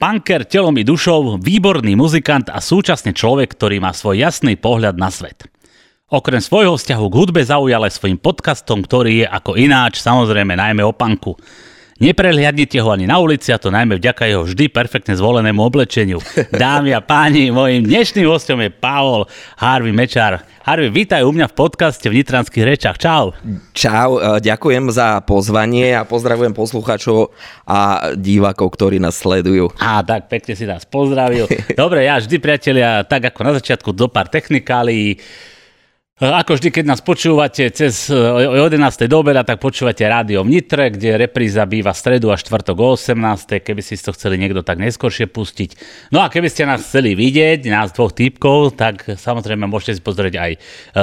Punker telom i dušou, výborný muzikant a súčasne človek, ktorý má svoj jasný pohľad na svet. Okrem svojho vzťahu k hudbe zaujal aj svojim podcastom, ktorý je ako ináč, samozrejme najmä o punku. Neprehliadnite ho ani na ulici a to najmä vďaka jeho vždy perfektne zvolenému oblečeniu. Dámy a páni, mojim dnešným hostom je Pavol Harvey Mečár. Harvey, vítaj u mňa v podcaste v Nitranských rečách. Čau. Čau, e, ďakujem za pozvanie a pozdravujem poslucháčov a divákov, ktorí nás sledujú. Á, tak pekne si nás pozdravil. Dobre, ja vždy, priatelia, tak ako na začiatku, do pár technikálií. Ako vždy, keď nás počúvate cez o 11. do obeda, tak počúvate rádio Nitre, kde repríza býva stredu a štvrtok o 18. Keby si to chceli niekto tak neskôršie pustiť. No a keby ste nás chceli vidieť, nás dvoch typkov, tak samozrejme môžete si pozrieť aj e,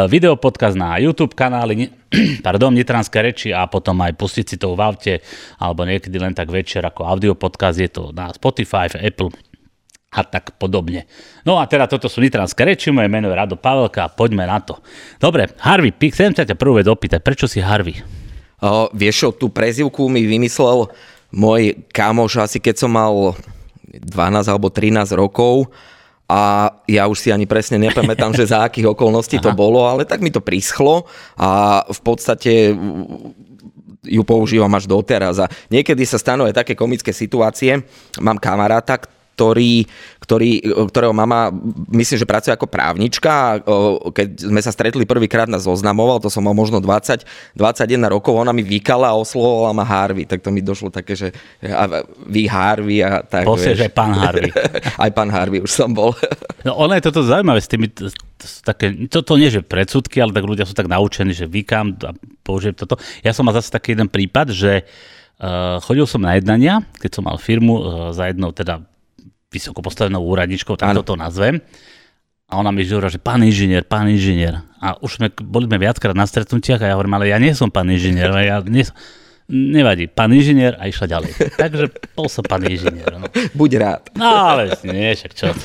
videopodcast na YouTube kanáli, pardon, Nitranské reči a potom aj pustiť si to v aute alebo niekedy len tak večer ako audio podcast. Je to na Spotify, Apple a tak podobne. No a teda toto sú nitranské reči, moje meno je Rado Pavelka a poďme na to. Dobre, Harvey, chcem sa ťa prvú vec opýtať, prečo si Harvey? O, vieš čo, tú prezivku mi vymyslel môj kamoš asi keď som mal 12 alebo 13 rokov a ja už si ani presne nepamätám, že za akých okolností to bolo, ale tak mi to prischlo a v podstate ju používam až doteraz. A niekedy sa stanú aj také komické situácie. Mám kamaráta, ktorý, ktorý, ktorého mama, myslím, že pracuje ako právnička. Keď sme sa stretli prvýkrát na zoznamoval, to som mal možno 20, 21 rokov, ona mi vykala a oslovovala ma Harvey. Tak to mi došlo také, že vy Harvey a tak. Posle, že pán Harvey. Aj pán Harvey už som bol. no ono je toto zaujímavé s tými, také, toto nie že predsudky, ale tak ľudia sú tak naučení, že vykám a použijem toto. Ja som mal zase taký jeden prípad, že Uh, chodil som na jednania, keď som mal firmu uh, za jednou teda vysoko postavenou úradničkou, tak toto nazvem. A ona mi hovorila, že pán inžinier, pán inžinier. A už sme, boli sme viackrát na stretnutiach a ja hovorím, ale ja nie som pán inžinier, ja nie som... Nevadí, pán inžinier a išla ďalej. Takže bol som pán inžinier. No. Buď rád. No ale nie, však čo.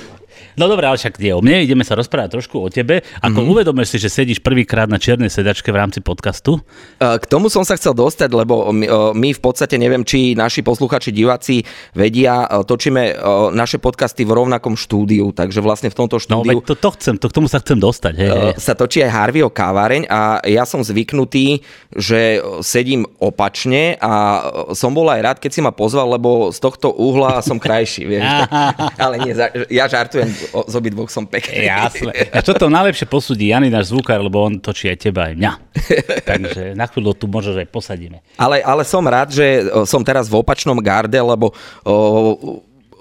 No dobré, ale však nie o mne, ideme sa rozprávať trošku o tebe. Ako mm-hmm. uvedomíš si, že sedíš prvýkrát na čiernej sedačke v rámci podcastu? K tomu som sa chcel dostať, lebo my v podstate neviem, či naši posluchači, diváci vedia, točíme naše podcasty v rovnakom štúdiu, takže vlastne v tomto no, štúdiu... No, to, to chcem, to, k tomu sa chcem dostať. Hej, hej. Sa točí aj Harveyho kávareň a ja som zvyknutý, že sedím opačne a som bol aj rád, keď si ma pozval, lebo z tohto uhla som krajší, vieš. Ale nie, ja žartujem, z obidvoch som pekný. Jasné. A čo to najlepšie posúdi Jany, náš zvukár, lebo on točí aj teba, aj mňa. Takže na chvíľu tu možno, že aj posadíme. Ale, ale som rád, že som teraz v opačnom garde, lebo o,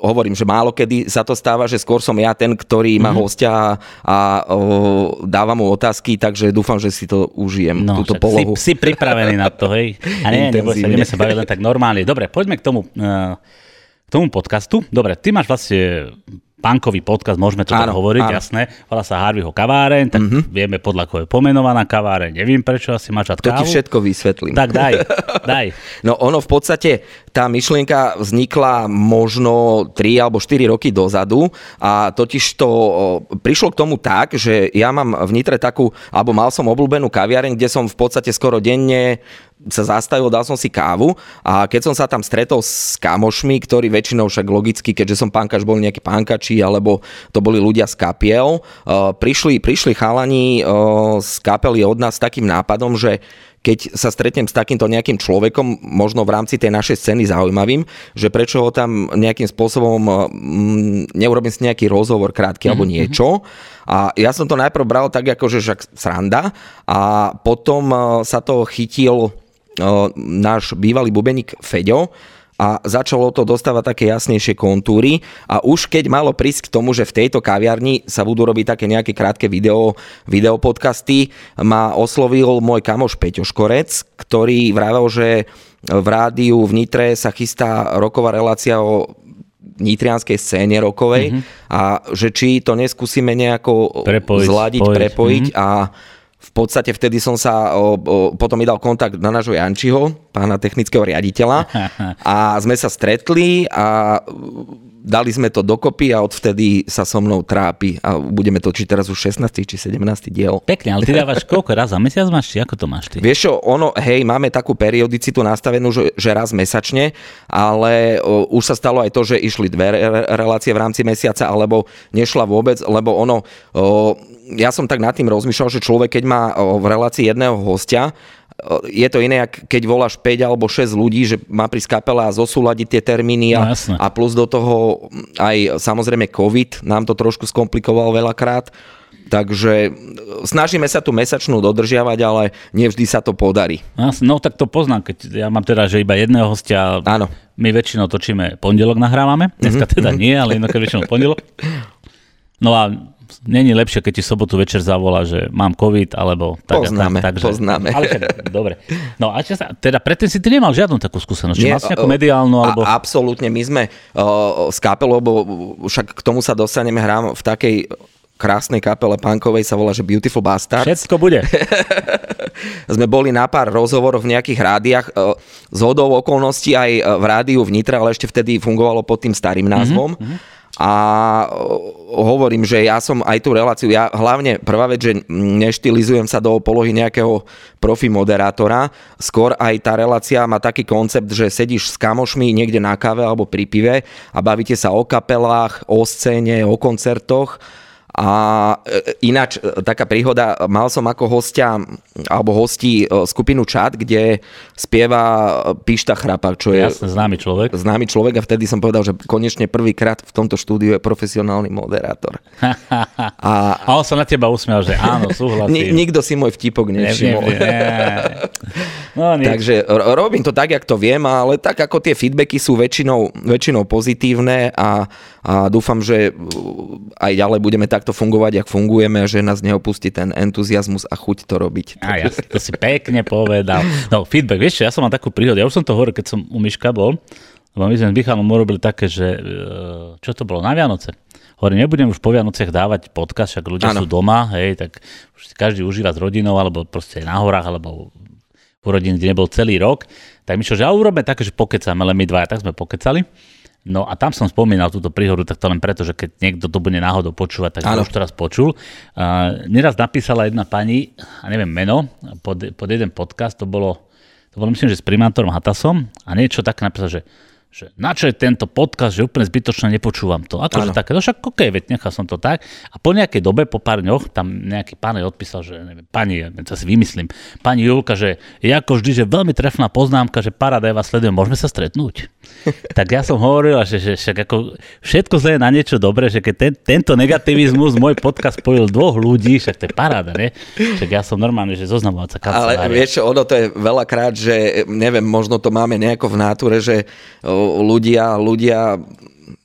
hovorím, že málo kedy sa to stáva, že skôr som ja ten, ktorý mm-hmm. ma mhm. hostia a o, dáva mu otázky, takže dúfam, že si to užijem, no, túto polohu. Si, si pripravený na to, hej? A nie, neboj sa, ideme sa baviť len tak normálne. Dobre, poďme k tomu, uh, k tomu podcastu. Dobre, ty máš vlastne punkový podcast, môžeme to áno, tak hovoriť, áno. jasné. Volá sa Harveyho kaváreň, tak mm-hmm. vieme podľa koho je pomenovaná kaváreň. Neviem prečo, asi máš rád kávu. To ti všetko vysvetlím. Tak daj, daj. No ono v podstate, tá myšlienka vznikla možno 3 alebo 4 roky dozadu a totiž to prišlo k tomu tak, že ja mám v Nitre takú, alebo mal som obľúbenú kaviareň, kde som v podstate skoro denne sa zastavil, dal som si kávu a keď som sa tam stretol s kamošmi, ktorí väčšinou však logicky, keďže som pánkač, boli nejakí pánkači alebo to boli ľudia z kapiel, uh, prišli, prišli chalani uh, z kapely od nás s takým nápadom, že keď sa stretnem s takýmto nejakým človekom, možno v rámci tej našej scény zaujímavým, že prečo ho tam nejakým spôsobom mm, neurobím si nejaký rozhovor krátky mm-hmm. alebo mhm. niečo. A ja som to najprv bral tak, ako že však sranda a potom sa to chytil náš bývalý bubeník Feďo, a začalo to dostávať také jasnejšie kontúry a už keď malo prísť k tomu, že v tejto kaviarni sa budú robiť také nejaké krátke video, video podcasty, ma oslovil môj kamoš Peťo Škorec, ktorý vravel, že v rádiu v Nitre sa chystá roková relácia o nitrianskej scéne rokovej mm-hmm. a že či to neskúsime nejako prepojiť, zladiť, spojiť. prepojiť mm-hmm. a v podstate vtedy som sa o, o, potom mi dal kontakt na nášho Jančiho, pána technického riaditeľa. A sme sa stretli a dali sme to dokopy a odvtedy sa so mnou trápi a budeme točiť teraz už 16. či 17. diel. Pekne, ale ty dávaš koľko? Raz za mesiac máš? Či ako to máš ty? Vieš čo, ono, hej, máme takú periodicitu nastavenú, že, že raz mesačne, ale o, už sa stalo aj to, že išli dve re- relácie v rámci mesiaca, alebo nešla vôbec, lebo ono, o, ja som tak nad tým rozmýšľal, že človek, keď má o, v relácii jedného hostia, je to iné, keď voláš 5 alebo 6 ľudí, že má prísť kapela a zosúľadiť tie termíny a, No, a plus do toho aj samozrejme COVID nám to trošku skomplikoval veľakrát. Takže snažíme sa tu mesačnú dodržiavať, ale nevždy sa to podarí. No tak to poznám, keď ja mám teda, že iba jedného hostia. Áno. My väčšinou točíme pondelok nahrávame, dneska Mhm, teda nie, ale inokedy väčšinou pondelok. No a není lepšie, keď ti sobotu večer zavolá, že mám COVID, alebo tak Poznáme, a tak. Takže, poznáme. Ale však, dobre. No a čo sa, teda predtým si ty nemal žiadnu takú skúsenosť. Či Nie, mal si nejakú mediálnu, alebo... A, absolútne, my sme uh, s kapelou, lebo však k tomu sa dostaneme, hrám v takej krásnej kapele punkovej, sa volá, že Beautiful Bastard. Všetko bude. Sme boli na pár rozhovoroch v nejakých rádiách, uh, z hodou okolností aj uh, v rádiu v Nitre, ale ešte vtedy fungovalo pod tým starým názvom. Mm-hmm. A uh, hovorím, že ja som aj tú reláciu, ja hlavne prvá vec, že neštilizujem sa do polohy nejakého profi moderátora, skôr aj tá relácia má taký koncept, že sedíš s kamošmi niekde na káve alebo pri pive a bavíte sa o kapelách, o scéne, o koncertoch a e, ináč, e, taká príhoda, mal som ako hostia, alebo hostí e, skupinu Chat, kde spieva Pišta Chrapa, čo je Jasne, známy človek. známy človek a vtedy som povedal, že konečne prvýkrát v tomto štúdiu je profesionálny moderátor. A A on sa na teba usmial, že áno, súhlasím. nikto si môj vtipok nevšimol. nie. No, nič. Takže ro- robím to tak, jak to viem, ale tak ako tie feedbacky sú väčšinou, väčšinou pozitívne a, a dúfam, že aj ďalej budeme takto fungovať, jak fungujeme že nás neopustí ten entuziasmus a chuť to robiť. A ja, to si pekne povedal. No, feedback, vieš čo, ja som mal takú príhodu, ja už som to hovoril, keď som u Miška bol, lebo my sme s Michalom urobili také, že e, čo to bolo, na Vianoce. Hovorím, nebudem už po Vianociach dávať podcast, však ľudia Áno. sú doma, hej, tak už si každý užíva s rodinou, alebo proste na horách, alebo u rodín, kde nebol celý rok. Tak Mišo, že urobme také, že pokecáme, len my dvaja, tak sme pokecali. No a tam som spomínal túto príhodu, tak to len preto, že keď niekto to bude náhodou počúvať, tak Áno. už teraz počul. Uh, neraz napísala jedna pani, a neviem meno, pod, pod jeden podcast, to bolo, to bolo myslím, že s primátorom Hatasom a niečo také napísala, že že na čo je tento podcast, že úplne zbytočne nepočúvam to. Akože také, no však OK, veď nechal som to tak. A po nejakej dobe, po pár dňoch, tam nejaký pán odpísal, že neviem, pani, to si vymyslím, pani Julka, že je ako vždy, že veľmi trefná poznámka, že paráda, ja vás sledujem, môžeme sa stretnúť. tak ja som hovoril, že, že však ako všetko zle je na niečo dobré, že keď ten, tento negativizmus môj podcast spojil dvoch ľudí, však to je paráda, ne? Však ja som normálne, že zoznamovacia Ale kancelária. vieš čo, ono to je veľakrát, že neviem, možno to máme nejako v náture, že ľudia, ľudia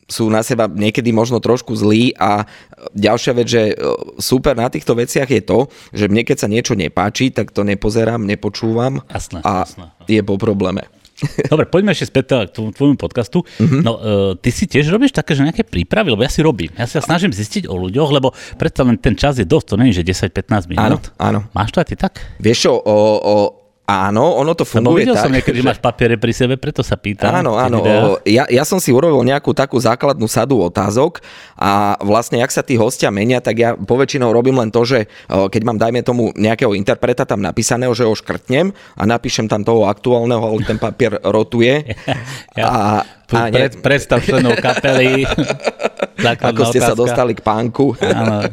sú na seba niekedy možno trošku zlí a ďalšia vec, že o, super na týchto veciach je to, že mne keď sa niečo nepáči, tak to nepozerám, nepočúvam Jasné, a jasné. je po probléme. Dobre, poďme ešte späť teda k tvojmu- podcastu. Uh-huh. No, uh, ty si tiež robíš také, že nejaké prípravy, lebo ja si robím. Ja sa snažím zistiť o ľuďoch, lebo predsa len ten čas je dosť, to nie je, že 10-15 Áno, minút. áno. Máš to aj ty tak? Vieš čo, o, o, áno, ono to funguje videl tak. som niekedy, že máš papiere pri sebe, preto sa pýtam. Áno, áno. Ja, ja som si urobil nejakú takú základnú sadu otázok a vlastne, jak sa tí hostia menia, tak ja poväčšinou robím len to, že keď mám, dajme tomu, nejakého interpreta tam napísaného, že ho škrtnem a napíšem tam toho aktuálneho, ale ten papier rotuje. Ja. A, a nie, Pred, predstav členov kapely. ako ste sa dostali k pánku. Áno.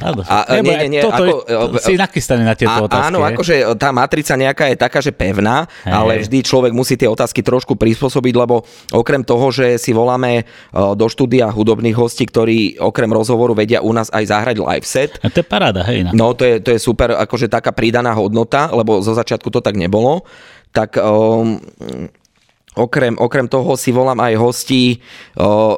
áno. A, nie, nie, nie, ako- to, si nachystaný na tieto A, otázky. áno, akože tá matrica nejaká je taká, že pevná, Hej. ale vždy človek musí tie otázky trošku prispôsobiť, lebo okrem toho, že si voláme e, do štúdia hudobných hostí, ktorí okrem rozhovoru vedia u nás aj zahrať live set, A to je paráda, hej. No to je, to je super, akože taká pridaná hodnota, lebo zo začiatku to tak nebolo. Tak um, okrem, okrem toho si volám aj hostí,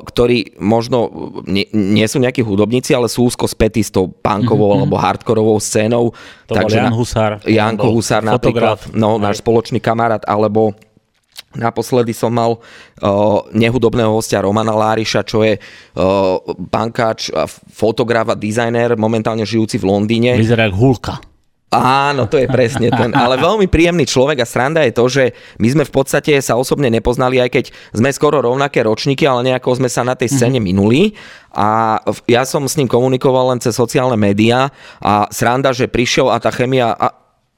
ktorí možno nie, nie sú nejakí hudobníci, ale sú úzko spätí s tou punkovou mm-hmm. alebo hardkorovou scénou. To bol Jan Husár. Janko Husár fotograf. napríklad, no, náš spoločný kamarát, alebo Naposledy som mal uh, nehudobného hostia Romana Láriša, čo je uh, fotograf a dizajner, momentálne žijúci v Londýne. Vyzerá ako hulka. Áno, to je presne ten. Ale veľmi príjemný človek a sranda je to, že my sme v podstate sa osobne nepoznali, aj keď sme skoro rovnaké ročníky, ale nejako sme sa na tej scéne mm-hmm. minuli. A ja som s ním komunikoval len cez sociálne médiá a sranda, že prišiel a tá chemia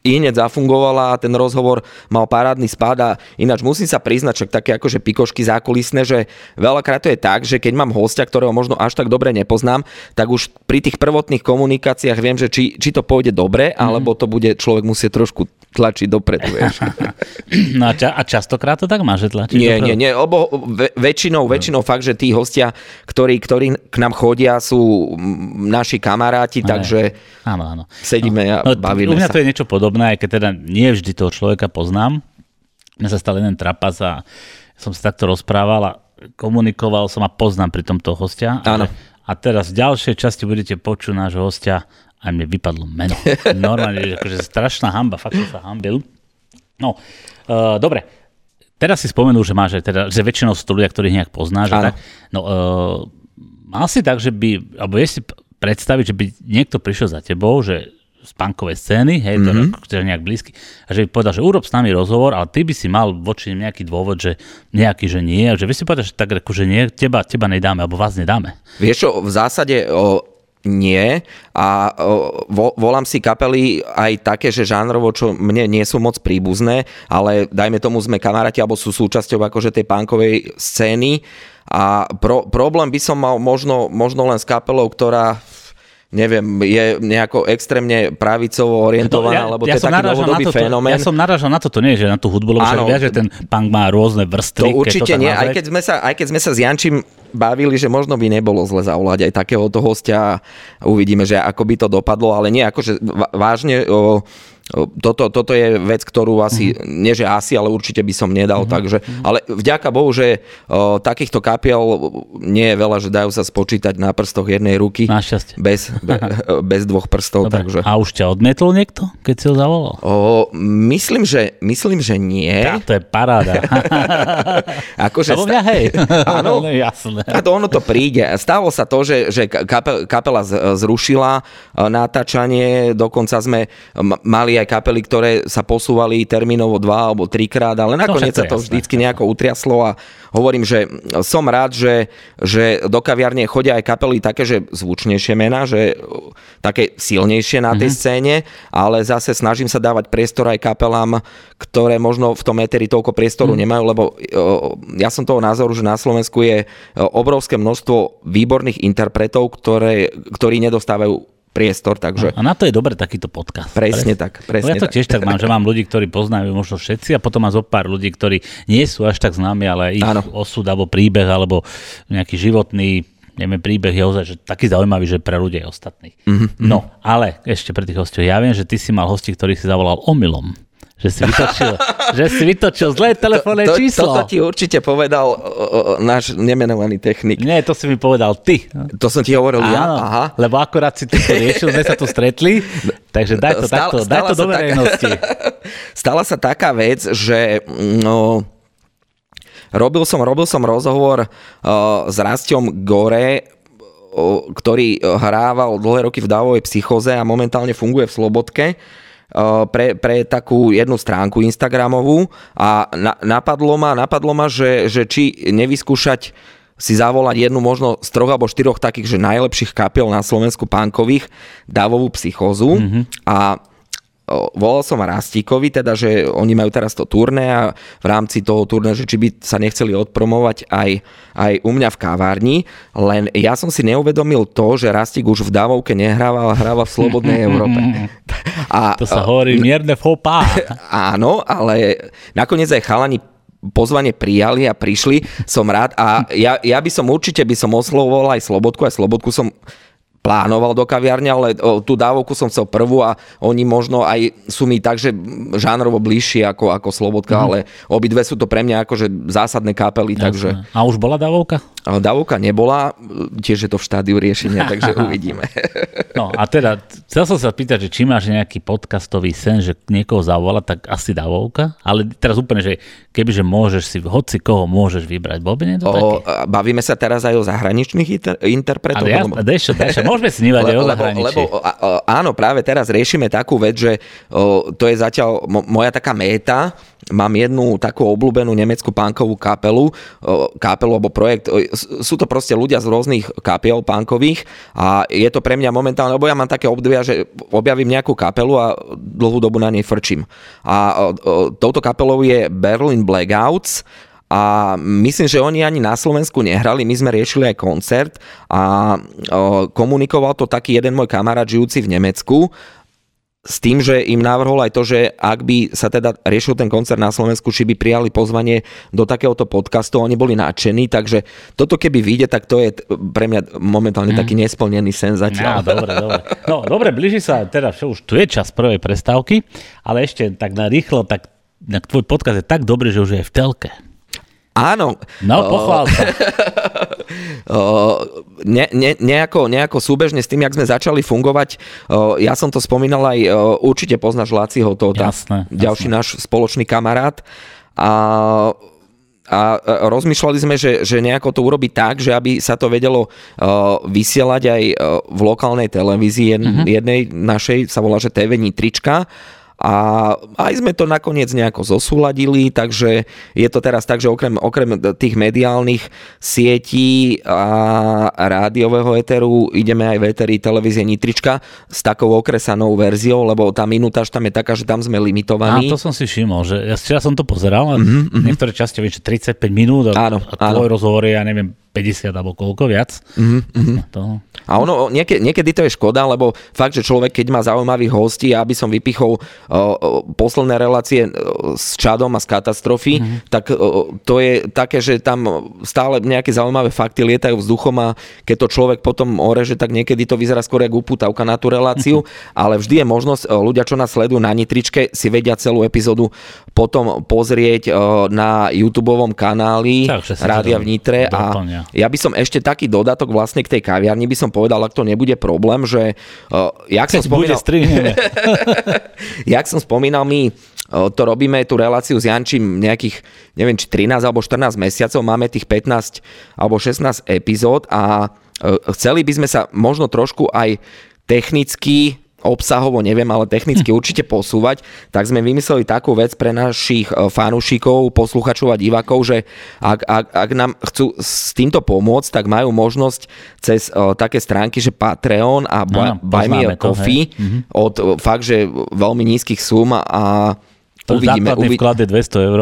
i hneď zafungovala a ten rozhovor mal parádny spád a ináč musím sa priznať, však také akože pikošky zákulisné, že veľakrát to je tak, že keď mám hostia, ktorého možno až tak dobre nepoznám, tak už pri tých prvotných komunikáciách viem, že či, či to pôjde dobre, mm. alebo to bude človek musieť trošku tlačiť dopredu, vieš. No a, ča, a častokrát to tak má, že tlačí Nie, dopredu? nie, nie, lebo väčšinou, no. väčšinou fakt, že tí hostia, ktorí, ktorí k nám chodia, sú naši kamaráti, no, takže áno, áno. sedíme no, a no, bavíme U mňa sa. to je niečo podobné, aj keď teda nie vždy toho človeka poznám. Mňa sa stal jeden trapas a som sa takto rozprával a komunikoval som a poznám pri tomto hostia. Áno. A teraz v ďalšej časti budete počuť nášho hostia a mne vypadlo meno. Normálne, akože strašná hamba, fakt som sa hambil. No, uh, dobre. Teraz si spomenul, že máš, teda, že väčšinou sú to ľudia, ktorých nejak poznáš. Tak, no, uh, mal si tak, že by, alebo je si predstaviť, že by niekto prišiel za tebou, že z punkovej scény, hej, mm-hmm. to je nejak blízky, a že by povedal, že urob s nami rozhovor, ale ty by si mal voči nejaký dôvod, že nejaký, že nie, a že vy si povedal, že tak že nie, teba, teba nedáme, alebo vás nedáme. Vieš čo, v zásade o, nie a vo, volám si kapely aj také, že žánrovo, čo mne nie sú moc príbuzné, ale dajme tomu sme kamaráti alebo sú súčasťou akože tej punkovej scény a pro, problém by som mal možno, možno len s kapelou, ktorá neviem, je nejako extrémne pravicovo orientovaná, ja, lebo ja to je taký novodobý to, fenomén. Ja som naražal na to, to nie je, že na tú hudbu, lebo Áno, že ten punk má rôzne vrstvy. To určite to nie, aj keď, sme sa, aj keď sme sa s Jančím bavili, že možno by nebolo zle zavolať aj takéhoto hostia. Uvidíme, že ako by to dopadlo, ale nie, akože vážne... O, toto, toto je vec, ktorú asi, mm-hmm. nie že asi, ale určite by som nedal, mm-hmm. takže, ale vďaka Bohu, že o, takýchto kapiel nie je veľa, že dajú sa spočítať na prstoch jednej ruky. Našťastie. Bez, be, bez dvoch prstov, Dobre. takže. A už ťa odmietol niekto, keď si ho zavolal? O, myslím, že, myslím, že nie. Tá, to je paráda. akože Lebo mňa hej. Áno, no, jasné. A to ono to príde. Stalo sa to, že, že kapela zrušila natáčanie, dokonca sme mali aj kapely, ktoré sa posúvali termínovo dva alebo trikrát, ale nakoniec sa to vždycky nejako utriaslo a hovorím, že som rád, že, že do kaviarne chodia aj kapely také, že zvučnejšie mená, že také silnejšie na tej mm-hmm. scéne, ale zase snažím sa dávať priestor aj kapelám, ktoré možno v tom eteri toľko priestoru mm. nemajú, lebo ja som toho názoru, že na Slovensku je obrovské množstvo výborných interpretov, ktoré, ktorí nedostávajú priestor. Takže... A na to je dobre takýto podcast. Presne Pre... tak. Presne no ja to tak. tiež tak mám, že mám ľudí, ktorí poznajú možno všetci a potom má zo pár ľudí, ktorí nie sú až tak známi, ale ich Áno. osud alebo príbeh alebo nejaký životný neviem, príbeh je ozaj že taký zaujímavý, že pre ľudí ostatných. Mm-hmm. No, ale ešte pre tých hostov. Ja viem, že ty si mal hosti, ktorých si zavolal omylom že si vytočil, že si vytočil zlé telefónne to, to, číslo. Toto ti určite povedal o, o, náš nemenovaný technik. Nie, to si mi povedal ty. To som ti hovoril Áno, ja? Aha. Lebo akorát si to riešil, sme sa tu stretli, takže daj to, stala, takto, daj to do verejnosti. Stala sa taká vec, že no, robil som, robil som rozhovor uh, s Rastom Gore, ktorý hrával dlhé roky v dávovej psychoze a momentálne funguje v Slobodke pre, pre takú jednu stránku Instagramovú a na, napadlo ma, napadlo ma že, že či nevyskúšať si zavolať jednu možno z troch alebo štyroch takých, že najlepších kapiel na Slovensku pánkových, davovú psychózu mm-hmm. a volal som Rastíkovi, teda, že oni majú teraz to turné a v rámci toho turné, že či by sa nechceli odpromovať aj, aj u mňa v kávárni, len ja som si neuvedomil to, že Rastík už v Davovke nehrával, ale hráva v Slobodnej Európe. A, to sa hovorí mierne fopá. Áno, ale nakoniec aj chalani pozvanie prijali a prišli, som rád a ja, ja by som určite by som oslovoval aj Slobodku, aj Slobodku som plánoval do kaviarne, ale tú dávovku som chcel prvú a oni možno aj sú mi tak, že žánrovo bližšie ako, ako Slobodka, mm-hmm. ale obidve sú to pre mňa akože zásadné kapely. Takže... A už bola dávovka? Dávovka nebola, tiež je to v štádiu riešenia, takže uvidíme. No a teda, chcel som sa pýtať, že či máš nejaký podcastový sen, že niekoho zavolá, tak asi dávovka, ale teraz úplne, že kebyže môžeš si, hoci koho môžeš vybrať, bol by to o, Bavíme sa teraz aj o zahraničných inter- interpretoch? Ale ja, dešo, dešo, môžeme snívať lebo, o lebo, lebo áno, práve teraz riešime takú vec, že o, to je zatiaľ mo, moja taká méta, mám jednu takú obľúbenú nemeckú pánkovú kapelu, kapelu alebo projekt, sú to proste ľudia z rôznych kapiel pánkových a je to pre mňa momentálne, lebo ja mám také obdobia, že objavím nejakú kapelu a dlhú dobu na nej frčím. A touto kapelou je Berlin Blackouts, a myslím, že oni ani na Slovensku nehrali, my sme riešili aj koncert a komunikoval to taký jeden môj kamarát žijúci v Nemecku s tým, že im navrhol aj to, že ak by sa teda riešil ten koncert na Slovensku, či by prijali pozvanie do takéhoto podcastu, oni boli nadšení, takže toto keby vyjde, tak to je pre mňa momentálne mm. taký nesplnený sen zatiaľ. No, dobre, dobre. No, dobre, blíži sa teda, už tu je čas prvej prestávky, ale ešte tak na rýchlo, tak tvoj podcast je tak dobrý, že už je v telke. Áno. No, pochvál sa. ne, ne, nejako, nejako súbežne s tým, jak sme začali fungovať, ja som to spomínal aj, určite poznáš Láciho, to jasné, ďalší jasné. náš spoločný kamarát. A a rozmýšľali sme, že, že nejako to urobiť tak, že aby sa to vedelo uh, vysielať aj uh, v lokálnej televízii jednej, uh-huh. jednej našej, sa volá, že TV Nitrička a aj sme to nakoniec nejako zosúladili, takže je to teraz tak, že okrem, okrem tých mediálnych sietí a rádiového éteru ideme aj v éteri televízie Nitrička s takou okresanou verziou, lebo tá minútaž tam je taká, že tam sme limitovaní. A to som si všimol, že ja, ja som to pozeral, mm-hmm. niektoré časti, viem, 35 minút a, áno, a tvoj áno. rozhovor je, ja neviem, 50 alebo koľko viac. Mm-hmm. To... A ono, niekedy, niekedy to je škoda, lebo fakt, že človek, keď má zaujímavých hostí, aby som vypichol uh, posledné relácie s Čadom a z katastrofy, mm-hmm. tak uh, to je také, že tam stále nejaké zaujímavé fakty lietajú vzduchom a keď to človek potom oreže, tak niekedy to vyzerá skôr ako uputavka na tú reláciu, mm-hmm. ale vždy je možnosť, uh, ľudia, čo nás sledujú na Nitričke, si vedia celú epizódu potom pozrieť uh, na YouTube kanáli Rádia v Nitre a ja by som ešte taký dodatok vlastne k tej kaviarni by som povedal, ak to nebude problém, že uh, jak som spomínal... jak som spomínal, my uh, to robíme, tú reláciu s Jančím nejakých, neviem, či 13 alebo 14 mesiacov, máme tých 15 alebo 16 epizód a uh, chceli by sme sa možno trošku aj technicky obsahovo neviem, ale technicky hm. určite posúvať, tak sme vymysleli takú vec pre našich e, fanúšikov, posluchačov a divákov, že ak, ak, ak nám chcú s týmto pomôcť, tak majú možnosť cez uh, také stránky, že Patreon a no, Buy Me a Coffee to, mhm. od uh, fakt, že veľmi nízkych sum a to uvidíme. Základný uvid... vklad je 200 eur.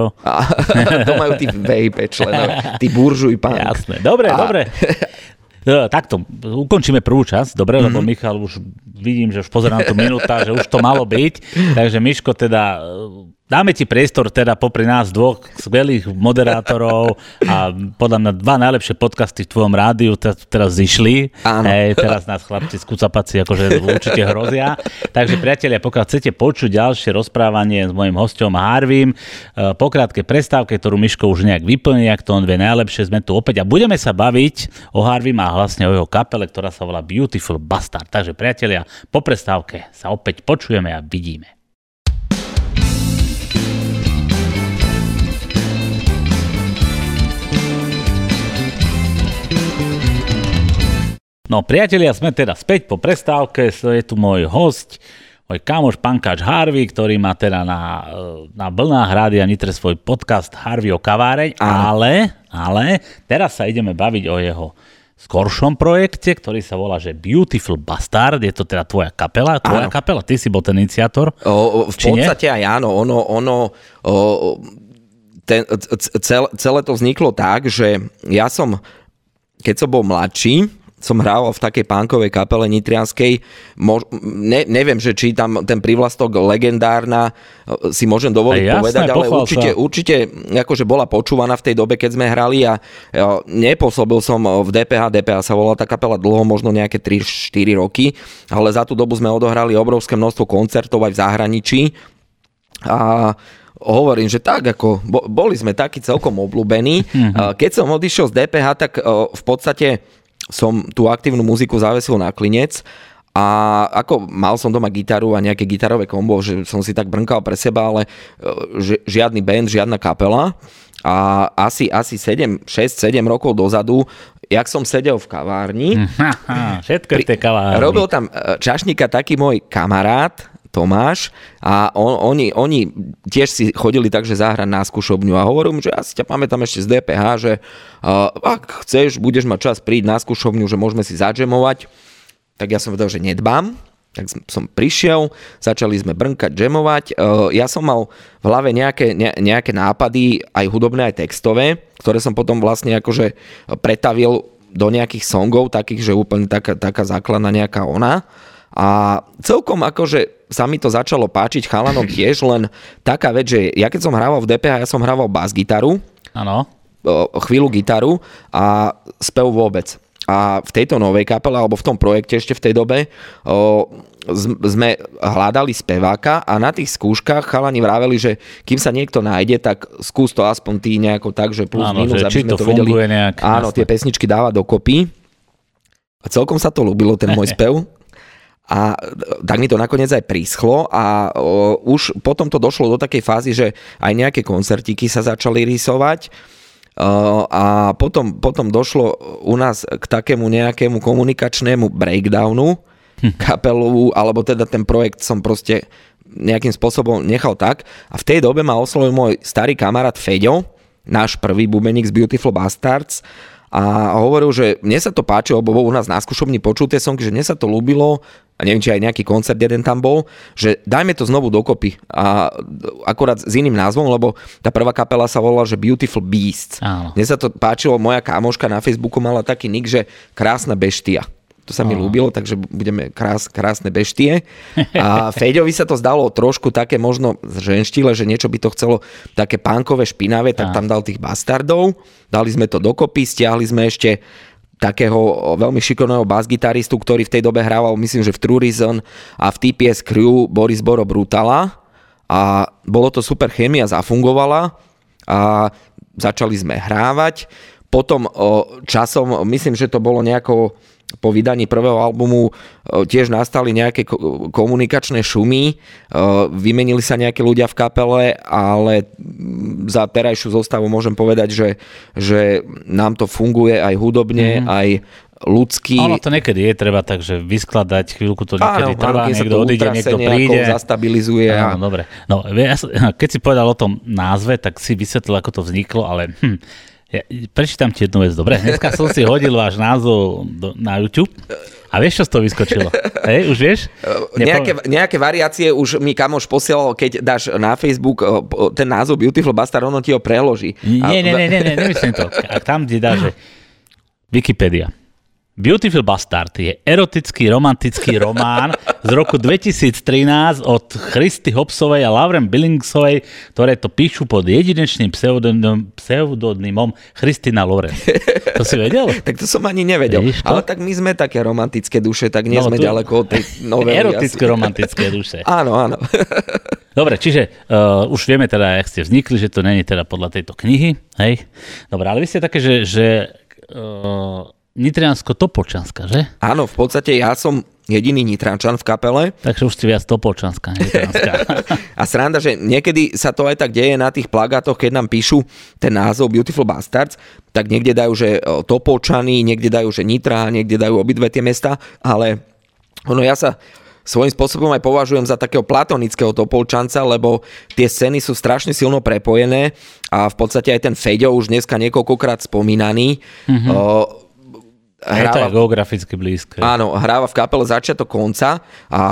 To majú tí VIP členov, tí buržuj pán. Jasné, dobre, a... dobre. No, takto, ukončíme prvú časť, dobre, mm-hmm. lebo mhm. Michal už vidím, že už pozerám tu minúta, že už to malo byť, takže Miško teda Dáme ti priestor teda popri nás dvoch skvelých moderátorov a podľa mňa dva najlepšie podcasty v tvojom rádiu teraz zišli. Áno. Hej, teraz nás chlapci z kucapaci akože určite hrozia. Takže priatelia, pokiaľ chcete počuť ďalšie rozprávanie s mojim hostom Harvim, e, po krátkej prestávke, ktorú Miško už nejak vyplní, ak to on vie najlepšie, sme tu opäť a budeme sa baviť o Harvim a vlastne o jeho kapele, ktorá sa volá Beautiful Bastard. Takže priatelia, po prestávke sa opäť počujeme a vidíme. No priatelia, sme teda späť po prestávke, je tu môj host, môj kamoš Pankáč Harvey, ktorý má teda na, na vlnách rádia Nitre svoj podcast Harvey o kaváreň, ale, ale teraz sa ideme baviť o jeho skoršom projekte, ktorý sa volá, že Beautiful Bastard, je to teda tvoja kapela, tvoja áno. kapela, ty si bol ten iniciátor? O, v podstate nie? aj áno, ono, ono o, ten, cel, celé to vzniklo tak, že ja som, keď som bol mladší, som hral v takej pánkovej kapele nitrianskej. Mož, ne, neviem, že či tam ten privlastok legendárna e, si môžem dovoliť jasné, povedať, ale určite, určite akože bola počúvaná v tej dobe, keď sme hrali a ja, nepôsobil som v DPH. DPH sa volala tá kapela dlho, možno nejaké 3-4 roky, ale za tú dobu sme odohrali obrovské množstvo koncertov aj v zahraničí. A hovorím, že tak ako boli sme takí celkom obľúbení. Mhm. Keď som odišiel z DPH, tak v podstate som tú aktívnu muziku zavesil na klinec a ako mal som doma gitaru a nejaké gitarové kombo, že som si tak brnkal pre seba, ale e, žiadny band, žiadna kapela. A asi, asi 7, 6-7 rokov dozadu jak som sedel v kavárni. Všetko v tej kavárni. Robil tam e, čašníka taký môj kamarát, Tomáš a on, oni, oni tiež si chodili tak, že zahrať na skúšobňu a hovorím, že ja si ťa pamätám ešte z DPH, že uh, ak chceš, budeš mať čas prísť na skúšobňu, že môžeme si zadžemovať. Tak ja som vedel, že nedbám. Tak som prišiel, začali sme brnkať, džemovať. Uh, ja som mal v hlave nejaké, ne, nejaké nápady, aj hudobné, aj textové, ktoré som potom vlastne akože pretavil do nejakých songov, takých, že úplne taká, taká základná nejaká ona. A celkom akože sa mi to začalo páčiť chalanom tiež, len taká vec, že ja keď som hrával v DPH, ja som hrával bas gitaru. Áno. Chvíľu gitaru a spev vôbec. A v tejto novej kapele, alebo v tom projekte ešte v tej dobe, o, sme hľadali speváka a na tých skúškach chalani vraveli, že kým sa niekto nájde, tak skús to aspoň ty nejako tak, že plus áno, minus, že aby sme to, to vedeli. Nejak, áno, jasne. tie pesničky dáva dokopy. A celkom sa to ľúbilo, ten môj spev. A tak mi to nakoniec aj príschlo a o, už potom to došlo do takej fázy, že aj nejaké koncertíky sa začali rysovať a potom, potom došlo u nás k takému nejakému komunikačnému breakdownu hm. kapelu, alebo teda ten projekt som proste nejakým spôsobom nechal tak a v tej dobe ma oslovil môj starý kamarát Feďo, náš prvý bubeník z Beautiful Bastards a hovoril, že mne sa to páčilo, lebo u nás na skúšobni počul tie sonky, že mne sa to ľúbilo neviem, či aj nejaký koncert jeden tam bol, že dajme to znovu dokopy a akorát s iným názvom, lebo tá prvá kapela sa volala, že Beautiful Beasts. Áno. Mne sa to páčilo, moja kámoška na Facebooku mala taký nick, že krásna beštia. To sa mi ľúbilo, takže budeme krás, krásne beštie. A Feďovi sa to zdalo trošku také možno ženštile, že niečo by to chcelo také pánkové, špinavé, tak tam dal tých bastardov. Dali sme to dokopy, stiahli sme ešte takého veľmi šikovného basgitaristu, ktorý v tej dobe hrával, myslím, že v True Reason a v TPS Crew Boris Boro Brutala a bolo to super chemia, zafungovala a začali sme hrávať. Potom časom, myslím, že to bolo nejako po vydaní prvého albumu e, tiež nastali nejaké komunikačné šumy, e, vymenili sa nejakí ľudia v kapele, ale za terajšiu zostavu môžem povedať, že, že nám to funguje aj hudobne, mm-hmm. aj ľudský. Ono to niekedy je treba tak, že vyskladať chvíľku to niekedy áno, trvá, niekto odíde, niekto príde. zastabilizuje. Áno, a... dobre. No, ja, keď si povedal o tom názve, tak si vysvetlil, ako to vzniklo, ale hm, ja, prečítam ti jednu vec, dobre? Dneska som si hodil váš názov do, na YouTube. A vieš, čo z toho vyskočilo? Hej, už vieš? Nejaké, nejaké variácie už mi kamoš posielal, keď dáš na Facebook ten názov Beautiful Bastard, ono ti ho preloží. Nie, nie, nie, nie, nie nemyslím to. A tam, kde dáš, že Wikipedia. Beautiful Bastard je erotický romantický román z roku 2013 od Christy Hobsovej a Lauren Billingsovej, ktoré to píšu pod jedinečným pseudonymom, pseudonymom Christina Loren. To si vedel? tak to som ani nevedel. Ale tak my sme také romantické duše, tak nie no, sme tu... ďaleko od tej novej. Erotické romantické duše. áno, áno. Dobre, čiže uh, už vieme teda, jak ste vznikli, že to není teda podľa tejto knihy, hej? Dobre, ale vy ste také, že, že uh, Nitriansko-Topolčanska, že? Áno, v podstate ja som jediný Nitrančan v kapele. Takže už si viac Topolčanská, A sranda, že niekedy sa to aj tak deje na tých plagátoch, keď nám píšu ten názov Beautiful Bastards, tak niekde dajú, že Topolčany, niekde dajú, že Nitra, niekde dajú obidve tie mesta, ale ono ja sa svojím spôsobom aj považujem za takého platonického Topolčanca, lebo tie scény sú strašne silno prepojené a v podstate aj ten Feďo už dneska niekoľkokrát spomínaný. Mm-hmm. O, hráva, je to je geograficky blízke. Áno, hráva v kapele začiatok konca a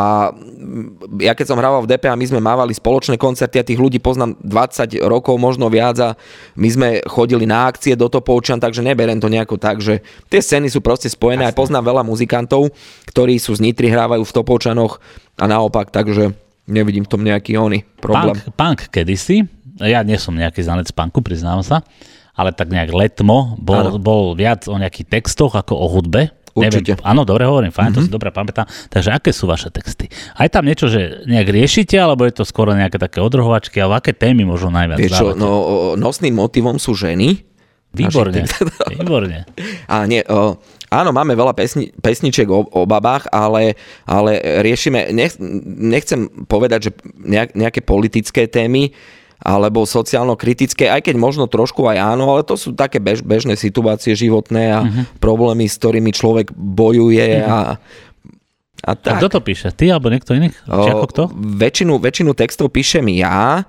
ja keď som hrával v DP a my sme mávali spoločné koncerty a tých ľudí poznám 20 rokov, možno viac a my sme chodili na akcie do Topolčan, takže neberem to nejako tak, že tie scény sú proste spojené. Jasne. Aj poznám veľa muzikantov, ktorí sú z Nitry, hrávajú v Topolčanoch a naopak, takže nevidím v tom nejaký oný problém. Punk, punk kedysi, ja nie som nejaký zanec punku, priznám sa, ale tak nejak letmo bol, bol viac o nejakých textoch ako o hudbe. Určite. Neviem, áno, dobre hovorím, fajn, mm-hmm. to si dobre pamätám. Takže aké sú vaše texty? Aj tam niečo, že nejak riešite, alebo je to skoro nejaké také odrhovačky, alebo aké témy možno najviac Vieš čo, no, nosným motivom sú ženy. Výborne, výborne. A nie, o, áno, máme veľa pesni, pesničiek o, o babách, ale, ale riešime, nech, nechcem povedať, že nejak, nejaké politické témy, alebo sociálno-kritické, aj keď možno trošku aj áno, ale to sú také bež, bežné situácie životné a uh-huh. problémy, s ktorými človek bojuje uh-huh. a a, tak. a kto to píše? Ty alebo niekto iný? Či ako kto? Väčšinu, väčšinu textov píšem ja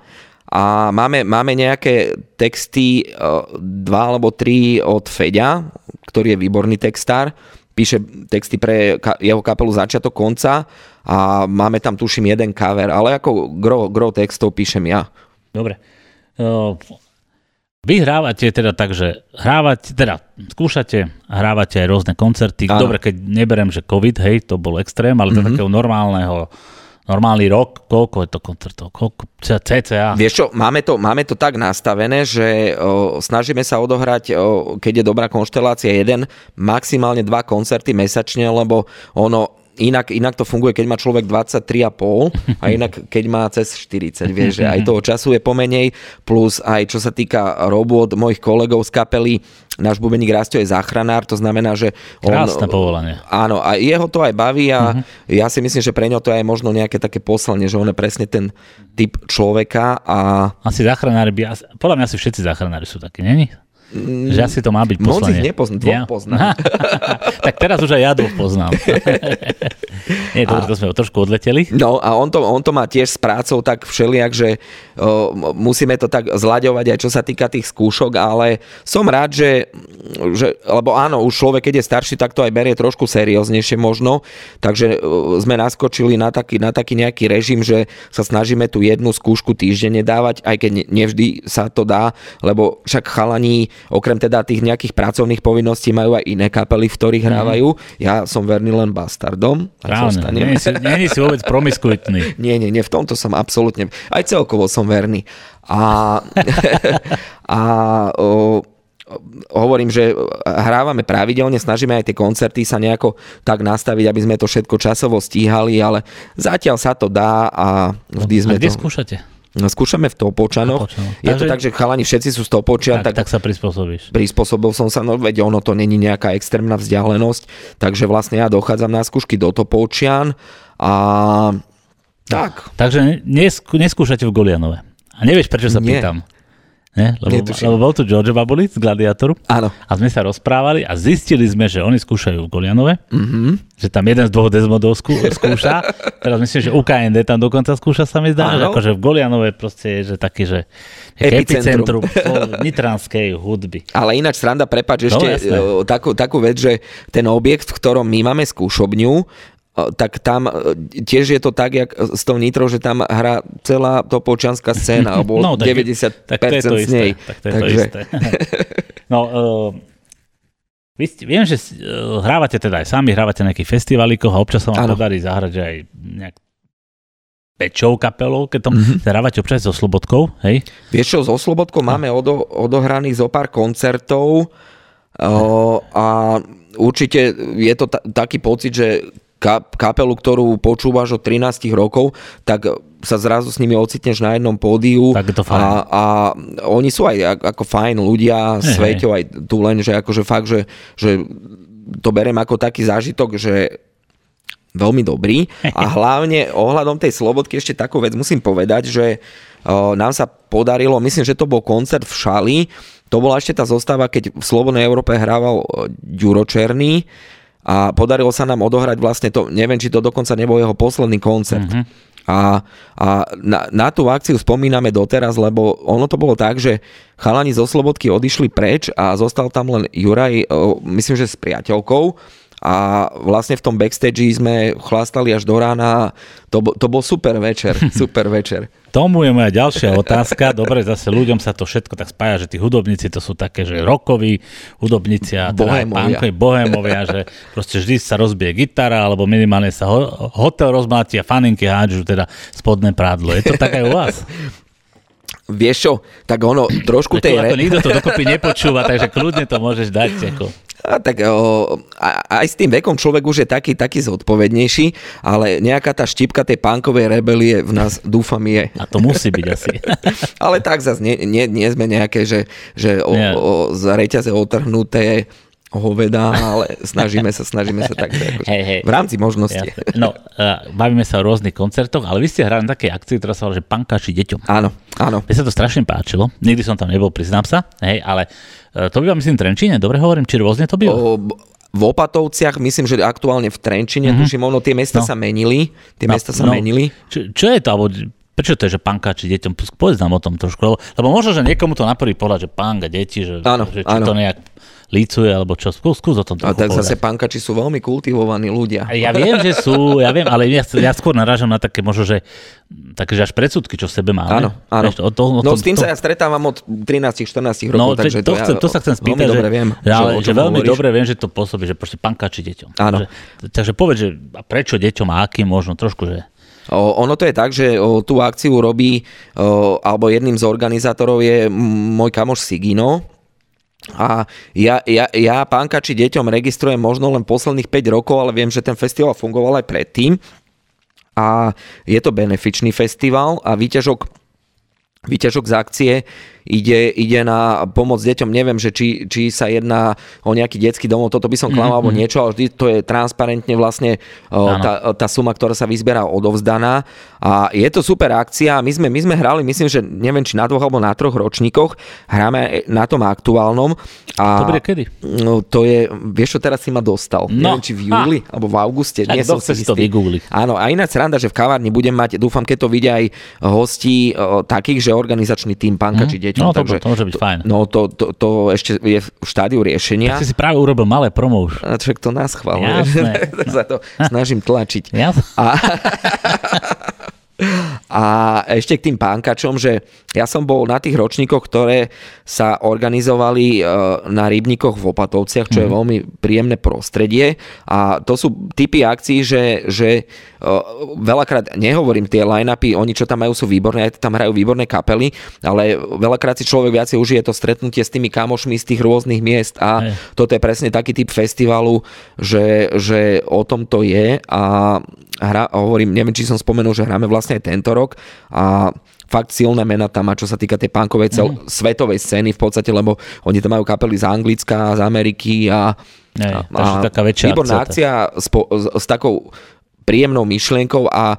a máme, máme nejaké texty, dva alebo tri od Feďa, ktorý je výborný textár. Píše texty pre jeho kapelu Začiatok konca a máme tam tuším jeden cover, ale ako gro, gro textov píšem ja. Dobre. Vy hrávate teda tak, že hrávate, teda skúšate, hrávate aj rôzne koncerty. Áno. Dobre, keď neberem, že COVID, hej, to bol extrém, ale mm-hmm. takého normálneho normálny rok, koľko je to koncertov? Koľko, cca? Vieš čo, máme to, máme to tak nastavené, že o, snažíme sa odohrať, o, keď je dobrá konštelácia, jeden, maximálne dva koncerty mesačne, lebo ono, inak, inak to funguje, keď má človek 23,5 a inak keď má cez 40, vieš, že aj toho času je pomenej, plus aj čo sa týka robot mojich kolegov z kapely, náš bubeník Rastio je záchranár, to znamená, že on... Krásne povolanie. Áno, a jeho to aj baví a uh-huh. ja si myslím, že pre ňo to je možno nejaké také poslanie, že on je presne ten typ človeka a... Asi záchranári by... Podľa mňa si všetci záchranári sú takí, není? Že asi to má byť poslanie. Moc ich nepoznám, dvoch ja. poznám. tak teraz už aj ja dvoch poznám. Nie, a, to sme trošku odleteli. No a on to, on to má tiež s prácou tak všelijak, že o, musíme to tak zlaďovať aj čo sa týka tých skúšok, ale som rád, že, že lebo áno, už človek, keď je starší, tak to aj berie trošku serióznejšie možno, takže o, sme naskočili na taký, na taký nejaký režim, že sa snažíme tú jednu skúšku týždenne dávať, aj keď nevždy sa to dá, lebo však chalani okrem teda tých nejakých pracovných povinností majú aj iné kapely, v ktorých mm. hrávajú. Ja som verný len bastardom. Právne, nie si, nie si vôbec promiskuitný. nie, nie, nie, v tomto som absolútne, aj celkovo som verný. A, a o, hovorím, že hrávame pravidelne, snažíme aj tie koncerty sa nejako tak nastaviť, aby sme to všetko časovo stíhali, ale zatiaľ sa to dá a vždy sme a kde to... skúšate? No, skúšame v Topočanoch. Je Takže, to tak, že chalani všetci sú z Topočian. Tak, tak, tak sa prispôsobíš. Prispôsobil som sa, no veď ono to není nejaká extrémna vzdialenosť, takže vlastne ja dochádzam na skúšky do Topočian a tak. Takže neskúšate v Golianove. A nevieš, prečo sa Nie. pýtam. Ne? Lebo, lebo bol tu George Babuli z Gladiatoru Áno. a sme sa rozprávali a zistili sme, že oni skúšajú v Golianove, mm-hmm. že tam jeden z dvoch Desmodov skú, skúša. Teraz myslím, že UKND tam dokonca skúša sa mi zdá, že akože v Golianove proste je že taký, že epicentrum, epicentrum nitranskej hudby. Ale ináč sranda, prepáč, no, ešte no, takú, takú vec, že ten objekt, v ktorom my máme skúšobňu, tak tam e, tiež je to tak, jak s tou Nitrou, že tam hrá celá topočanská scéna, alebo no, tak, 90% tak to je to z nej. Isté, tak to je Takže... to isté. no, uh, vy ste, viem, že uh, hrávate teda aj sami, hrávate na nejakých festivalikoch a občas sa vám podarí zahrať, že aj nejak väčšou kapelou, keď tam mm-hmm. hrávate občas so Slobodkou, hej? Vieš čo, so Slobodkou no. máme odo, odohraných zo pár koncertov uh, a určite je to t- taký pocit, že kapelu, ktorú počúvaš od 13 rokov, tak sa zrazu s nimi ocitneš na jednom pódiu tak to fajn. A, a oni sú aj ako fajn ľudia, hey, Sveťo aj tu len, že akože fakt, že, že to berem ako taký zážitok, že veľmi dobrý. A hlavne ohľadom tej slobodky ešte takú vec musím povedať, že nám sa podarilo, myslím, že to bol koncert v Šali, to bola ešte tá zostava, keď v Slobodnej Európe hrával Ďuro Černý, a podarilo sa nám odohrať vlastne to, neviem, či to dokonca nebol jeho posledný koncert. Mm-hmm. A, a na, na tú akciu spomíname doteraz, lebo ono to bolo tak, že chalani zo Slobodky odišli preč a zostal tam len Juraj, myslím, že s priateľkou a vlastne v tom backstage sme chlastali až do rána. To, to bol super večer, super večer. Tomu je moja ďalšia otázka. Dobre, zase ľuďom sa to všetko tak spája, že tí hudobníci to sú také, že rokoví hudobníci a teda bohémovia. bohémovia, že proste vždy sa rozbije gitara, alebo minimálne sa ho, hotel rozmláti a faninky hádžu teda spodné prádlo. Je to tak aj u vás? Vieš čo, tak ono trošku tej... Re... nikto to dokopy nepočúva, takže kľudne to môžeš dať. Ako. A tak o, a, aj s tým vekom človek už je taký, taký zodpovednejší, ale nejaká tá štipka tej pánkovej rebelie v nás dúfam je. A to musí byť asi. ale tak zase nie, nie, nie sme nejaké, že, že o, o, z reťaze otrhnuté hoveda, ale snažíme sa, snažíme sa tak akože, Hej, hej. v rámci možnosti. Jasne. No, uh, bavíme sa o rôznych koncertoch, ale vy ste hrali na takej akcii, ktorá sa volá, že pankáči deťom. Áno, áno. Mne sa to strašne páčilo. Nikdy som tam nebol, priznám sa, hej, ale uh, to býva, myslím, v Trenčíne, dobre hovorím, či rôzne to býva? O, v Opatovciach, myslím, že aktuálne v Trenčine, mm-hmm. tuším, ono, tie mesta No. sa menili, tie No, mesta sa no. menili. Čo, čo je to, alebo prečo to je, že pankáči deťom? Povedz nám o tom trošku, lebo, lebo možno, že niekomu to na prvý pohľad, že a deti, že, Áno, že či áno. to nejak lícuje, alebo čo. Skús, skús o tom A trochu tak povedať. zase pankači sú veľmi kultivovaní ľudia. Ja viem, že sú, ja viem, ale ja, ja skôr narážam na také možno, že také, že až predsudky, čo v sebe máme. Áno, áno. Vieš, o to, o No tom- s tým to, sa ja stretávam od 13-14 rokov, No, takže to, to, chcem, to sa chcem spýtať, že, viem, že, ale, že veľmi hovoríš. dobre viem, že to pôsobí, že proste pankači deťom. Áno. Že, takže povedz, že a prečo deťom a akým možno trošku, že... Ono to je tak, že tú akciu robí, alebo jedným z organizátorov je môj kamoš Sigino. A ja, ja, ja pánkači deťom registrujem možno len posledných 5 rokov, ale viem, že ten festival fungoval aj predtým. A je to benefičný festival a výťažok, výťažok z akcie ide, ide na pomoc deťom. Neviem, že či, či sa jedná o nejaký detský domov, toto by som klamal, mm-hmm. alebo niečo, ale vždy to je transparentne vlastne Áno. tá, tá suma, ktorá sa vyzberá odovzdaná. A je to super akcia. My sme, my sme hrali, myslím, že neviem, či na dvoch alebo na troch ročníkoch. Hráme na tom aktuálnom. A To bude kedy? No, to je, vieš čo, teraz si ma dostal. No. Neviem, či v júli, alebo v auguste. Tak Nie som si to vygoogliť? Áno, a ináč sranda, že v kavárni budem mať, dúfam, keď to vidia aj hostí o, takých, že organizačný tým pánka či deťom. No, to, takže, to môže byť fajn. No, to, to, to ešte je v štádiu riešenia. Tak si si práve urobil malé promo už. A však to nás chváluje. Jasné. sa to snažím tlačiť. A, a ešte k tým pánkačom, že ja som bol na tých ročníkoch, ktoré sa organizovali e, na rybníkoch v Opatovciach, čo je veľmi príjemné prostredie. A to sú typy akcií, že, že veľakrát nehovorím tie line-upy, oni čo tam majú sú výborné, aj tam hrajú výborné kapely, ale veľakrát si človek viacej užije to stretnutie s tými kamošmi z tých rôznych miest a Hej. toto je presne taký typ festivalu, že, že o tom to je a hra, hovorím, neviem, či som spomenul, že hráme vlastne aj tento rok a fakt silné mena tam má, čo sa týka tej punkovej cel, Mhm. svetovej scény v podstate, lebo oni tam majú kapely z Anglicka, z Ameriky a, Hej, a, takže taká väčšia výborná akcia, akcia s, s, s takou príjemnou myšlienkou a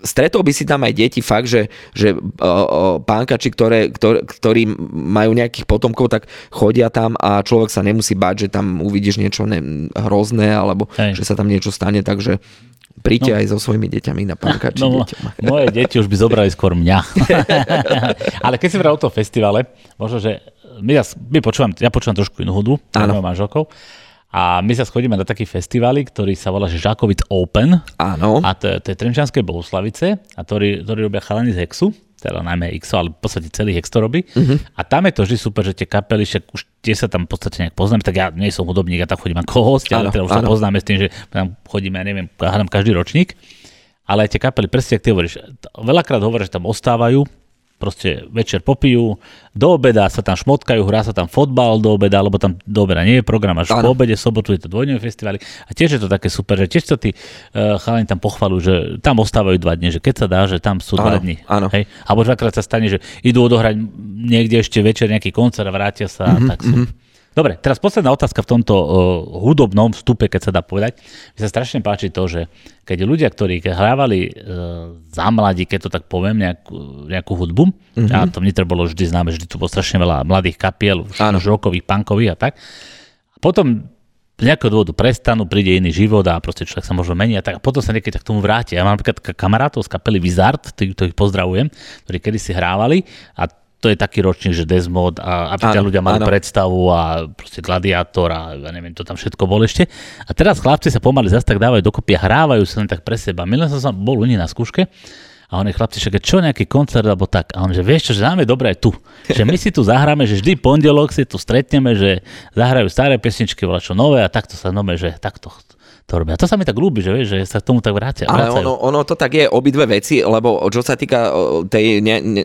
stretol by si tam aj deti fakt, že, že uh, pánkači, ktoré, ktoré, ktorí majú nejakých potomkov, tak chodia tam a človek sa nemusí báť, že tam uvidíš niečo ne, hrozné alebo Hej. že sa tam niečo stane, takže príďte No. aj so svojimi deťami na pánkači No, deťom. moje deti už by zobrali skôr mňa. Ale keď si vral o tom festivale, možno, že my, ja, my počúvam, ja počúvam trošku inú hudbu, Áno. manželkou, a my sa schodíme na taký festivaly, ktorý sa volá že Žákovic Open, Áno, a to, je- to je Trenčanské Bohuslavice, a ktorí, ktorí robia chalani z Hexu, teda najmä XO, ale v podstate celý Hex to robí. Uh-huh. A tam je to vždy super, že tie kapely, však už tie sa tam v podstate nejak poznáme, tak ja nie som hudobník, ja tam chodím ako host, ale teda už sa poznáme s tým, že tam chodíme, ja neviem, hádam každý ročník. Ale aj tie kapely, presne, ak ty hovoríš, veľakrát hovoria, že tam ostávajú, proste večer popijú, do obeda sa tam šmotkajú, hrá sa tam fotbal do obeda, alebo tam do obeda nie je program, až Áno. po obede, sobotu je to dvojdňové festivaly a tiež je to také super, že tiež sa tí uh, chalani tam pochvalujú, že tam ostávajú dva dni, že keď sa dá, že tam sú dva Áno, dni. áno. Hej? Alebo dvakrát sa stane, že idú odohrať niekde ešte večer nejaký koncert a vrátia sa Mhm, mm-hmm, tak sú. Dobre, teraz posledná otázka v tomto uh, hudobnom vstupe, keď sa dá povedať. Mi sa strašne páči to, že keď ľudia, ktorí hrávali uh, za mladí, keď to tak poviem, nejakú, nejakú hudbu, Mhm. mm-hmm. a to v Nitre bolo vždy známe, že tu bolo strašne veľa mladých kapiel, už, rokových, punkových a tak. A potom z nejakého dôvodu prestanú, príde iný život a proste človek sa možno mení a tak. A potom sa niekedy tak k tomu vráti. Ja mám napríklad ka- kamarátov z kapely Wizard, ktorých pozdravujem, ktorí kedysi hrávali a to je taký ročník, že Desmod a, a Áno, ľudia mali áno. predstavu a proste gladiátor a ja neviem, to tam všetko bol ešte. A teraz chlapci sa pomaly zase tak dávajú dokopy a hrávajú sa len tak pre seba. Milé som sa bol u nich na skúške a oni chlapci, však čo nejaký koncert alebo tak. A on, že vieš čo, že nám je dobré tu. Že my si tu zahráme, že vždy pondelok si tu stretneme, že zahrajú staré pesničky, čo nové a takto sa nome, že takto to robia. To sa mi tak ľúbi, že, vieš, že sa k tomu tak vrátia. Ale ono, ono to tak je obidve veci, lebo čo sa týka tej, ne, ne,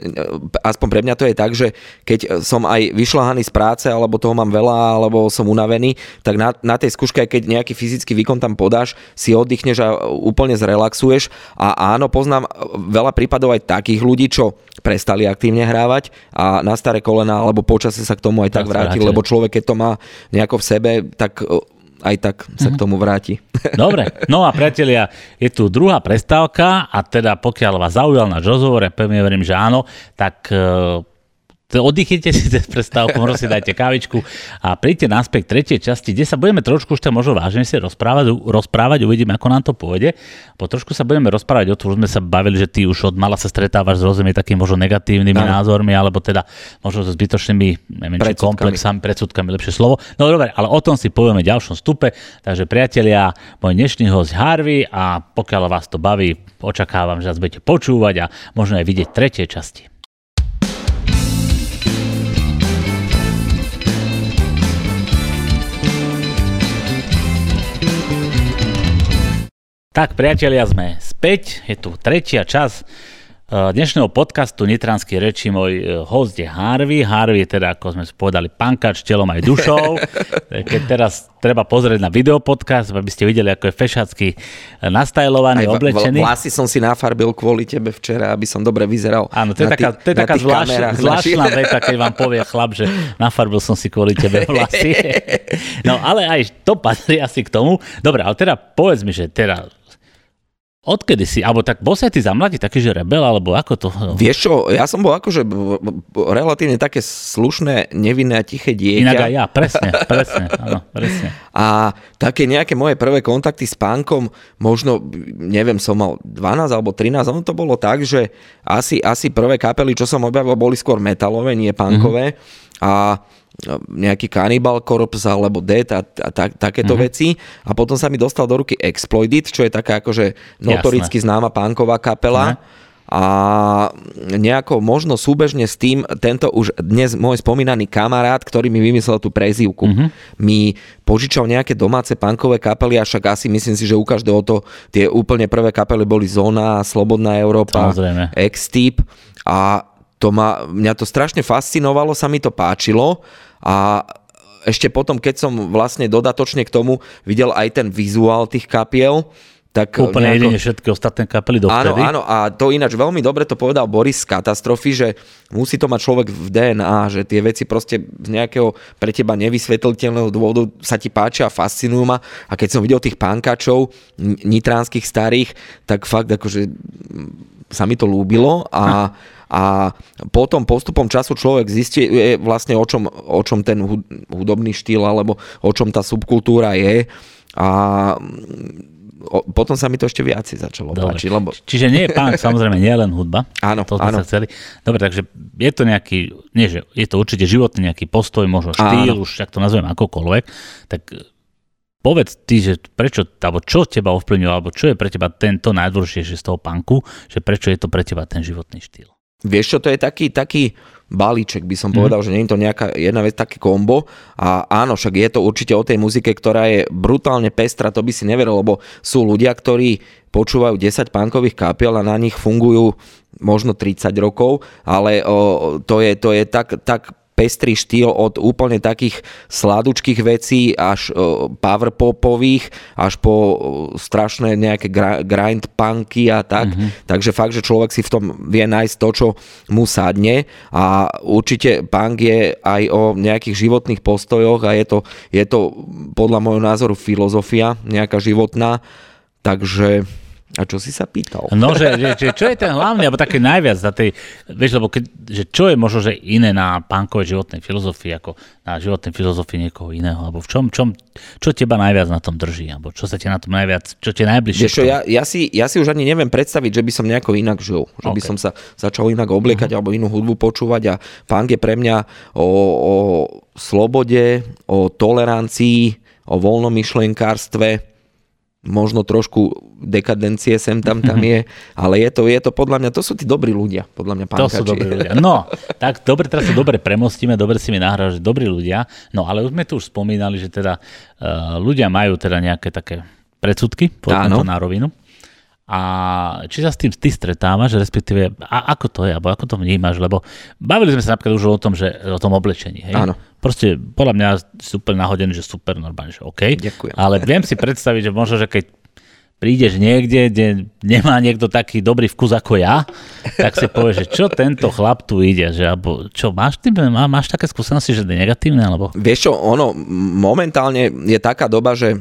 aspoň pre mňa to je tak, že keď som aj vyšľahaný z práce, alebo toho mám veľa, alebo som unavený, tak na, na tej skúške, keď nejaký fyzický výkon tam podáš, si oddychneš a úplne zrelaxuješ. A áno, poznám veľa prípadov aj takých ľudí, čo prestali aktívne hrávať a na staré kolena alebo počasie sa k tomu aj tak, tak vráti, lebo človek, keď to má nejako v sebe, tak aj tak sa k mhm. tomu vráti. Dobre, no a priatelia, je tu druhá prestávka a teda pokiaľ vás zaujal náš rozhovor, ja pevne verím, že áno, tak e, oddychnite si cez prestávku, možno si dajte kávičku a príďte naspäť k tretej časti, kde sa budeme trošku už možno vážne si rozprávať, rozprávať, uvidíme, ako nám to pôjde. Po trošku sa budeme rozprávať o tom, už sme sa bavili, že ty už od mala sa stretávaš s rôznymi takými možno negatívnymi no. názormi, alebo teda možno so zbytočnými neviem, predsudkami. komplexami, predsudkami, lepšie slovo. No dobre, ale o tom si povieme v ďalšom stupe. Takže priatelia, môj dnešný host Harvey a pokiaľ vás to baví, očakávam, že nás budete počúvať a možno aj vidieť tretie časti. Tak, priatelia, sme späť. Je tu tretia čas eh, dnešného podcastu Nitranský reči. Môj eh, host je Harvey. Harvey je teda, ako sme povedali, pankač telom aj dušou. Keď teraz treba pozrieť na videopodcast, aby ste videli, ako je fešacky nastajlovaný, aj oblečený. Vlasy som si nafarbil kvôli tebe včera, aby som dobre vyzeral. Áno, to je taká, to je taká zvláštna, zvláštna veta, keď vám povie chlap, že nafarbil som si kvôli tebe vlasy. No ale aj to patrí asi k tomu. Dobre, ale teda povedz mi, že teda Odkedy si, alebo tak bol sa ty za mladí taký, že rebel, alebo ako to? Vieš čo, ja som bol akože relatívne také slušné, nevinné a tiché dieťa. Inak aj ja, presne, presne, áno, presne. A také nejaké moje prvé kontakty s pánkom, možno, neviem, som mal 12 alebo 13, ono to bolo tak, že asi, asi prvé kapely, čo som objavil, boli skôr metalové, nie pánkové. Mm-hmm. A nejaký Cannibal Corpse alebo Dead a, a ta, takéto mm-hmm. veci. A potom sa mi dostal do ruky Exploited, čo je taká akože notoricky Jasné. známa pánková kapela. Mm-hmm. A nejako možno súbežne s tým, tento už dnes môj spomínaný kamarát, ktorý mi vymyslel tú prezývku, mm-hmm. mi požičal nejaké domáce punkové kapely a však asi myslím si, že u každého to tie úplne prvé kapely boli Zóna, Slobodná Európa, X-Typ a to ma, mňa to strašne fascinovalo, sa mi to páčilo a ešte potom, keď som vlastne dodatočne k tomu videl aj ten vizuál tých kapiel, tak Úplne nejako... jedine všetky ostatné kapely dovtedy. Áno, áno, a to ináč veľmi dobre to povedal Boris z Katastrofy, že musí to mať človek v DNA, že tie veci proste z nejakého pre teba nevysvetliteľného dôvodu sa ti páčia a fascinujú ma. A keď som videl tých pánkačov nitránskych starých, tak fakt akože sa mi to lúbilo a a potom postupom času človek zistí vlastne o čom, o čom ten hudobný štýl alebo o čom tá subkultúra je a o, potom sa mi to ešte viac začalo Dobre. páčiť. Lebo... Čiže nie je punk, samozrejme, nie je len hudba. Áno, to áno. Sa chceli. Dobre, takže je to nejaký, nie že je to určite životný nejaký postoj, možno štýl, áno. už ak to nazvem akokoľvek, tak povedz ty, že prečo, alebo čo teba ovplyvňuje, alebo čo je pre teba tento najdôležitejšie z toho punku, že prečo je to pre teba ten životný štýl? Vieš čo, to je taký, taký balíček, by som mm. povedal, že nie je to nejaká jedna vec, také kombo. A áno, však je to určite o tej muzike, ktorá je brutálne pestra, to by si neveril, lebo sú ľudia, ktorí počúvajú 10 pánkových kapiel a na nich fungujú možno 30 rokov, ale o, to je, to je tak, tak pestrý štýl od úplne takých sladučkých vecí až power popových, až po strašné nejaké grind punky a tak. Mm-hmm. Takže fakt, že človek si v tom vie nájsť to, čo mu sadne a určite punk je aj o nejakých životných postojoch a je to, je to podľa môjho názoru filozofia nejaká životná. Takže a čo si sa pýtal? No, že, že, že čo je ten hlavný, alebo také najviac na tej, vieš, lebo keď, že čo je možno, že iné na pánkovej životnej filozofii, ako na životnej filozofii niekoho iného, alebo v čom, čom, čo teba najviac na tom drží, alebo čo sa ti na tom najviac, čo ti najbližšie? Vieš, ja, ja, si, ja si už ani neviem predstaviť, že by som nejako inak žil, že okay. by som sa začal inak obliekať, uh-huh. alebo inú hudbu počúvať a pánk je pre mňa o, o slobode, o tolerancii, o voľnomyšlenkárstve, možno trošku dekadencie sem tam tam je, ale je to, je to podľa mňa, to sú tí dobrí ľudia, podľa mňa pánkači. To sú dobrí ľudia. No, tak dobre, teraz sa dobre premostíme, dobre si mi nahral, že dobrí ľudia, no ale už sme tu už spomínali, že teda uh, ľudia majú teda nejaké také predsudky, poďme to na rovinu. A či sa s tým ty stretávaš, respektíve a ako to je, alebo ako to vnímaš, lebo bavili sme sa napríklad už o tom, že o tom oblečení, hej? Áno. Proste podľa mňa super nahodený, že super normálne, že OK. Ďakujem. Ale viem si predstaviť, že možno, že keď prídeš niekde, kde nemá niekto taký dobrý vkus ako ja, tak si povieš, že čo tento chlap tu ide, že alebo čo, máš, tým, má, máš také skúsenosti, že je negatívne, alebo? Vieš čo, ono momentálne je taká doba, že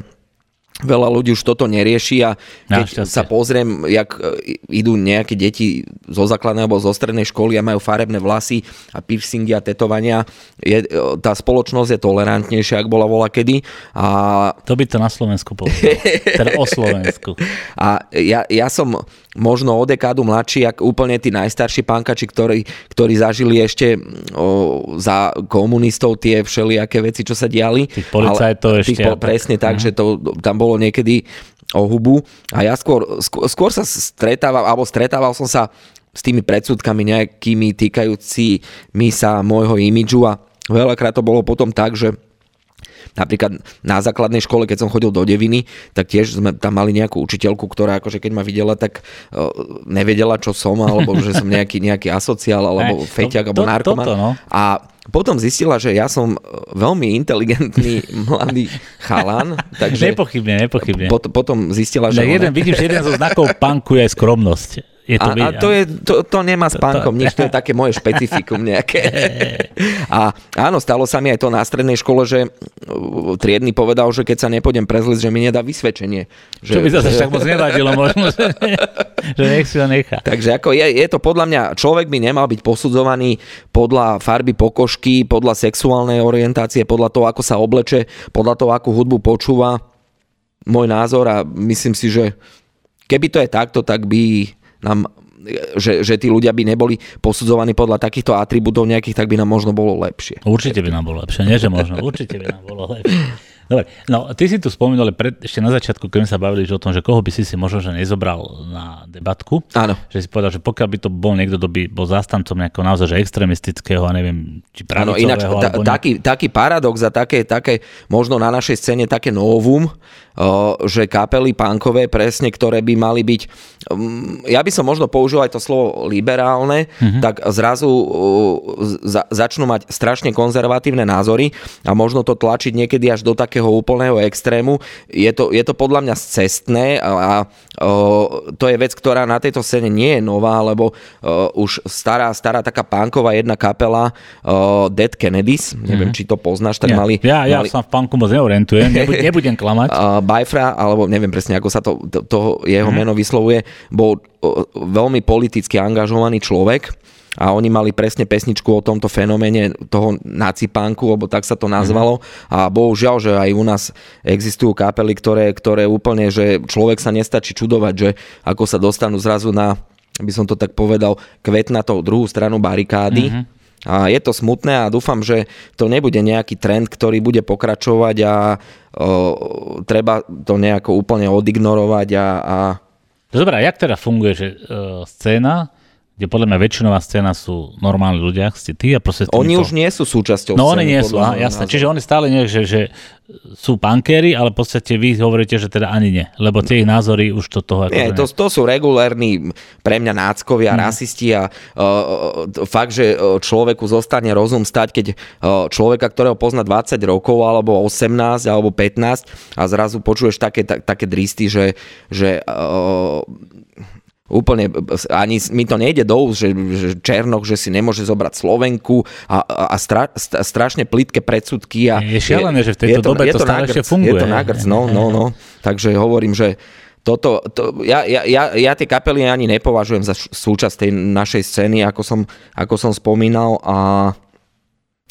Veľa ľudí už toto nerieši a keď sa pozriem, jak e, idú nejaké deti zo základnej alebo zo strednej školy a majú farebné vlasy a piercingy a tetovania, je, e, tá spoločnosť je tolerantnejšia, ak bola vola kedy. A... To by to na Slovensku povedal. teda o Slovensku. A ja, ja som možno o dekádu mladší, ako úplne tí najstarší pánkači, ktorí, ktorí zažili ešte o, za komunistov tie všelijaké veci, čo sa diali. Tých policajtov ešte. Tých, po, presne tak, uh-huh. že to, tam bolo niekedy o hubu. A ja skôr, skôr, skôr sa stretával, alebo stretával som sa s tými predsudkami nejakými týkajúcimi sa môjho imidžu a veľakrát to bolo potom tak, že Napríklad na základnej škole, keď som chodil do Deviny, tak tiež sme tam mali nejakú učiteľku, ktorá akože keď ma videla, tak uh, nevedela, čo som, alebo že som nejaký, nejaký asociál, alebo feťak, alebo narkoman. no. A potom zistila, že ja som veľmi inteligentný mladý chalan. Takže nepochybne, nepochybne. Pot, potom zistila, že... jeden, ona... vidíš, jeden zo znakov punku je skromnosť. Je to a, a to, je, to, to nemá s pánkom nič, to je také moje špecifikum nejaké. A áno, stalo sa mi aj to na strednej škole, že uh, triedny povedal, že keď sa nepôjdem prezliť, že mi nedá vysvedčenie. Že, Čo by zase že... tak moc nevadilo možno, že, že nech si ho nechá. Takže ako je, je to podľa mňa, človek by nemal byť posudzovaný podľa farby pokožky, podľa sexuálnej orientácie, podľa toho, ako sa obleče, podľa toho, akú hudbu počúva. Môj názor a myslím si, že keby to je takto, tak by nám že, že tí ľudia by neboli posudzovaní podľa takýchto atribútov nejakých, tak by nám možno bolo lepšie. Určite by nám bolo lepšie, nie že možno, určite by nám bolo lepšie. Dobre, no ty si tu spomínal pred, ešte na začiatku, keď sme sa bavili že o tom, že koho by si si možno že nezobral na debatku. Áno. Že si povedal, že pokiaľ by to bol niekto, kto by bol zastancom nejakého naozaj že extremistického, a neviem, či pravicového. Áno, ináč ta, taký, taký paradox a také, také, možno na našej scéne také novum, že kapely punkové presne, ktoré by mali byť, mm, ja by som možno použil aj to slovo liberálne, mm-hmm. tak zrazu za, začnú mať strašne konzervatívne názory a možno to tlačiť niekedy až do takého úplného extrému. Je to, je to podľa mňa cestné a, a to je vec, ktorá na tejto scéne nie je nová, lebo už stará, stará taká punková jedna kapela Dead Kennedys, neviem, mm-hmm. či to poznáš, tak ja, mali... Ja, ja mali... sa v punku moc neorientujem, nebudem, nebudem klamať. Bajfra, alebo neviem presne, ako sa to, to, to jeho mm. meno vyslovuje, bol veľmi politicky angažovaný človek a oni mali presne pesničku o tomto fenoméne toho nacipánku, lebo tak sa to nazvalo. A bohužiaľ, že aj u nás existujú kapely, ktoré, ktoré úplne, že človek sa nestačí čudovať, že ako sa dostanú zrazu na by som to tak povedal, kvet na tú druhú stranu barikády, mm-hmm a je to smutné a dúfam, že to nebude nejaký trend, ktorý bude pokračovať a o, treba to nejako úplne odignorovať a... a... Dobre, a jak teda funguje, že uh, scéna kde podľa mňa väčšinová scéna sú normálni ľudia, ste ty a proste... Oni to... už nie sú súčasťou No oni nie sú, aha, jasné. Čiže oni stále nie, že, že sú pankéri, ale v podstate vy hovoríte, že teda ani nie, lebo tie ich názory už to toho... Nie, to, to sú regulárni pre mňa náckovia, hmm. rasisti a uh, fakt, že človeku zostane rozum stať, keď uh, človeka, ktorého pozná 20 rokov alebo 18 alebo 15 a zrazu počuješ také, tak, také dristy, že, že uh, Úplne, ani mi to nejde do úst, že, že Černok, že si nemôže zobrať Slovenku a, a stra, strašne plitké predsudky. A je šialené, že v tejto to, dobe to, to stále ešte funguje. Je to nagrc, no, no, no. Takže hovorím, že toto, to, ja, ja, ja, ja tie kapely ani nepovažujem za súčasť tej našej scény, ako som, ako som spomínal a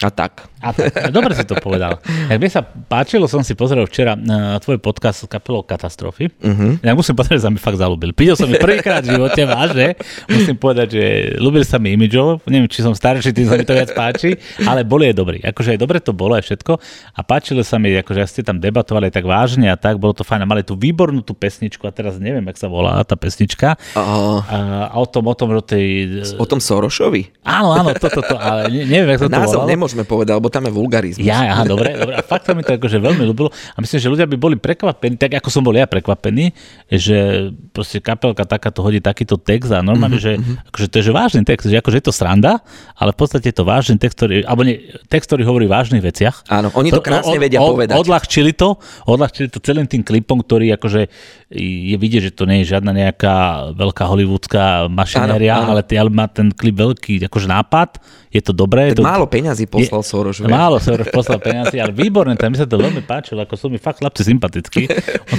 a tak. A tak. Dobre si to povedal. Tak mne sa páčilo, som si pozrel včera na tvoj podcast s kapelou Katastrofy. Uh-huh. Ja musím povedať, že sa mi fakt zalúbil. Pridel som mi prvýkrát v živote vážne. Musím povedať, že ľúbil sa mi imidžov. Neviem, či som starší, tým sa mi to viac páči, ale boli je dobrý. Akože aj dobre to bolo aj všetko. A páčilo sa mi, akože ste tam debatovali tak vážne a tak, bolo to fajn. A mali tú výbornú tú pesničku a teraz neviem, jak sa volá tá pesnička. Uh, a, a o tom, o tom, o tej... O tom Sorošovi? Áno, áno, toto, to, to, ale neviem, jak sa to volalo nemôžeme povedať, lebo tam je vulgarizmus. Ja, aha, dobre, dobre. A fakt sa mi to akože veľmi ľúbilo. A myslím, že ľudia by boli prekvapení, tak ako som bol ja prekvapený, že proste kapelka takáto hodí takýto text a normálne, mm-hmm. že akože to je že vážny text, že akože je to sranda, ale v podstate je to vážny text, ktorý, alebo nie, text, ktorý hovorí o vážnych veciach. Áno, oni to krásne vedia od, povedať. Odľahčili to, odľahčili to celým tým klipom, ktorý akože je vidieť, že to nie je žiadna nejaká veľká hollywoodská mašinéria, ale, ale má ten klip veľký akože nápad, je to dobré. Tak to, málo peňazí poslal je, Soros. Málo Soros poslal peňazí, ale výborné, tam mi sa to veľmi páčilo, ako sú mi fakt chlapci sympatickí.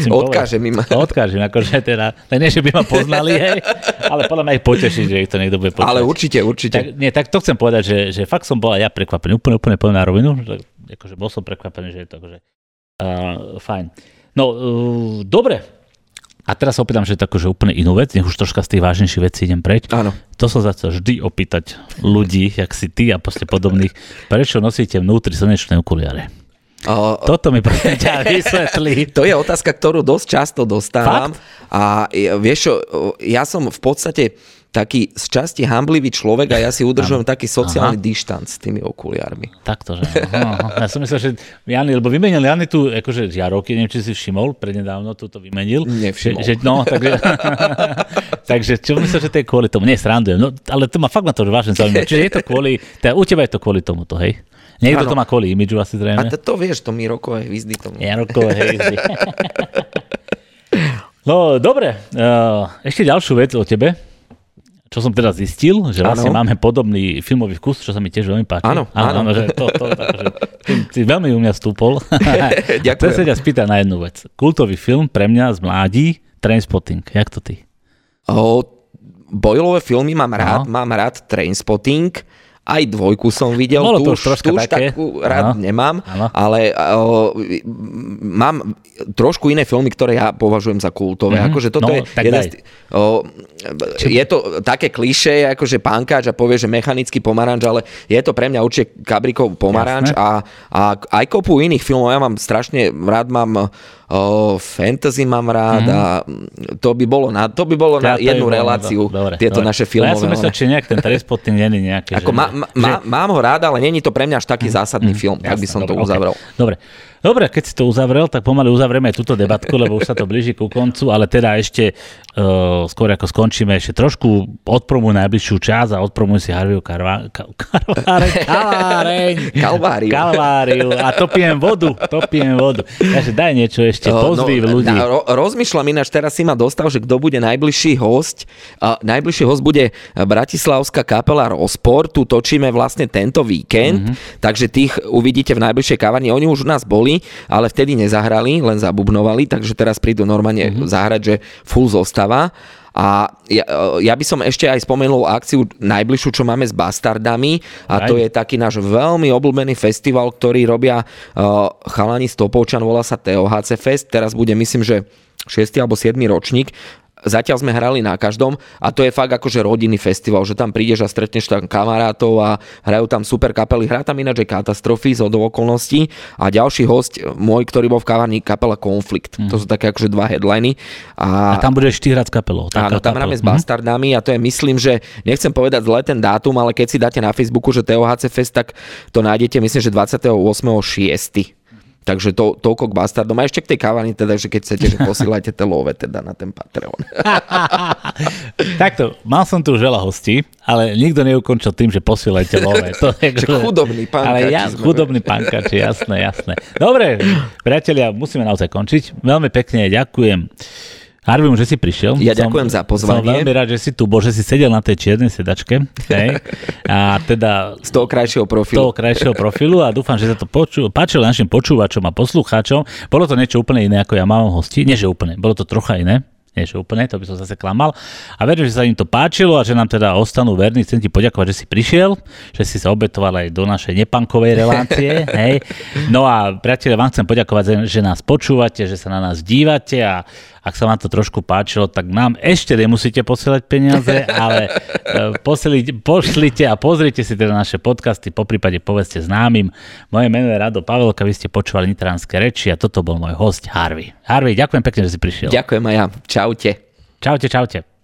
Odkážem im. Odkážem, akože teda, nie, že by ma poznali, hej, ale podľa mňa ich poteší, že ich to niekto bude počuť. Ale určite, určite. Tak, nie, tak to chcem povedať, že, že fakt som bol aj ja prekvapený, úplne, úplne poviem na rovinu, že, akože bol som prekvapený, že je to akože, uh, fajn. No, uh, dobre, a teraz sa opýtam, že je to akože úplne inú vec, nech už troška z tých vážnejších vecí idem preč. Áno. To som sa vždy opýtať ľudí, jak si ty a posle podobných, prečo nosíte vnútri slnečné okuliare? O, Toto mi prosím ťa vysvetlí. To je otázka, ktorú dosť často dostávam. Fakt? A vieš čo, ja som v podstate taký z časti hamblivý človek a ja si udržujem ano. taký sociálny Aha. dištanc s tými okuliármi. Takto, že? Aha. Ja som myslel, že Jany, lebo vymenil Jany tu, akože Jaroky, neviem, či si všimol, prednedávno tu to vymenil. Nevšimol. Že, že, no, takže, takže čo myslel, že to je kvôli tomu? Nie, srandujem, no, ale to ma fakt na to vážne zaujíma. Čiže je to kvôli, teda u teba je to kvôli tomuto, hej? Niekto ano. to má kvôli imidžu asi zrejme. A to, to vieš, to mi rokové hvízdy tomu. Ja rokové hvízdy. no, dobre. Uh, ešte ďalšiu vec o tebe čo som teda zistil, že vlastne ano. máme podobný filmový vkus, čo sa mi tiež veľmi páči. Áno, áno. áno. že to, to, že ty, ty veľmi u mňa stúpol. Ďakujem. Chcem sa ťa spýtať na jednu vec. Kultový film pre mňa z mládí, Trainspotting. Jak to ty? O, bojlové filmy mám rád, no. mám rád Trainspotting. Aj dvojku som videl, Bolo tu už, tu už takú rád ano. nemám, ano. ale o, mám trošku iné filmy, ktoré ja považujem za kultové. Mm-hmm. Akože toto no, je jeden z, o, je to také kliše, akože pánkač a povie, že mechanický pomaranč, ale je to pre mňa určite Kabrikov pomaranč a, a aj kopu iných filmov. Ja mám strašne rád, mám o, fantasy mám rád mm. a to by bolo na, to by bolo ja, na jednu reláciu dobre, tieto dobre. naše filmové. No ja som myslel, či nejak ten Trainspotting není nejaký. Ako že, ma, ma, že... mám ho rád, ale není to pre mňa až taký mm. zásadný mm. film, tak by som dobre, to uzavrel. Okay. Dobre. Dobre, keď si to uzavrel, tak pomaly uzavrieme aj túto debatku, lebo už sa to blíži ku koncu, ale teda ešte uh, skôr ako skončíme, ešte trošku odpromuj najbližšiu čas a odpromuj si Harveyho karva, ka, karváreň, Kalváriu. Kalváriu a topiem vodu, topiem vodu. Takže daj niečo ešte, pozví no, ľudí. Na, ro, rozmýšľam ináč, teraz si ma dostal, že kto bude najbližší host. Uh, najbližší host bude Bratislavská kapela Rozpor, tu točíme vlastne tento víkend, mm-hmm. takže tých uvidíte v najbližšej kavárni. Oni už u nás boli, ale vtedy nezahrali, len zabubnovali, takže teraz prídu normálne mm-hmm. zahrať, že full zostava. A ja, ja by som ešte aj spomenul akciu najbližšiu, čo máme s Bastardami a to je taký náš veľmi obľúbený festival, ktorý robia uh, chalani Stopovčan, volá sa TOHC Fest. Teraz bude myslím, že 6. alebo 7. ročník zatiaľ sme hrali na každom a to je fakt akože rodinný festival, že tam prídeš a stretneš tam kamarátov a hrajú tam super kapely. Hrá tam ináč aj katastrofy z okolností a ďalší host môj, ktorý bol v kavárni kapela Konflikt. Mm. To sú také akože dva headliny. A, a tam budeš ty hrať s kapelou. Áno, tam hráme s mhm. Bastardami a to je myslím, že nechcem povedať zle ten dátum, ale keď si dáte na Facebooku, že TOHC Fest, tak to nájdete myslím, že 28.6. Takže to, toľko k bastardom. A ešte k tej kávani, teda, že keď chcete, že posielajte tie love teda na ten Patreon. Takto, mal som tu žela hostí, ale nikto neukončil tým, že posielajte love. To je, že chudobný pánkači. Ale ja, chudobný pánkači, jasné, jasné. Dobre, priatelia, musíme naozaj končiť. Veľmi pekne ďakujem Harvey, že si prišiel. Ja som, ďakujem za pozvanie. Som veľmi rád, že si tu bol, že si sedel na tej čiernej sedačke. Hej. A teda... Z toho krajšieho profilu. Z toho krajšieho profilu a dúfam, že sa to poču, páčilo našim počúvačom a poslucháčom. Bolo to niečo úplne iné, ako ja mám hosti. Nie, že úplne, bolo to trocha iné nie že úplne, to by som zase klamal. A verím, že sa im to páčilo a že nám teda ostanú verní. Chcem ti poďakovať, že si prišiel, že si sa obetoval aj do našej nepankovej relácie. hej. No a priatelia, vám chcem poďakovať, že nás počúvate, že sa na nás dívate a ak sa vám to trošku páčilo, tak nám ešte nemusíte posielať peniaze, ale e, poslite, pošlite a pozrite si teda naše podcasty, po prípade povedzte známym. Moje meno je Rado Pavelka, vy ste počúvali Nitranské reči a toto bol môj host Harvey. Harvey, ďakujem pekne, že si prišiel. Ďakujem aj ja. Čaute. Čaute, čaute.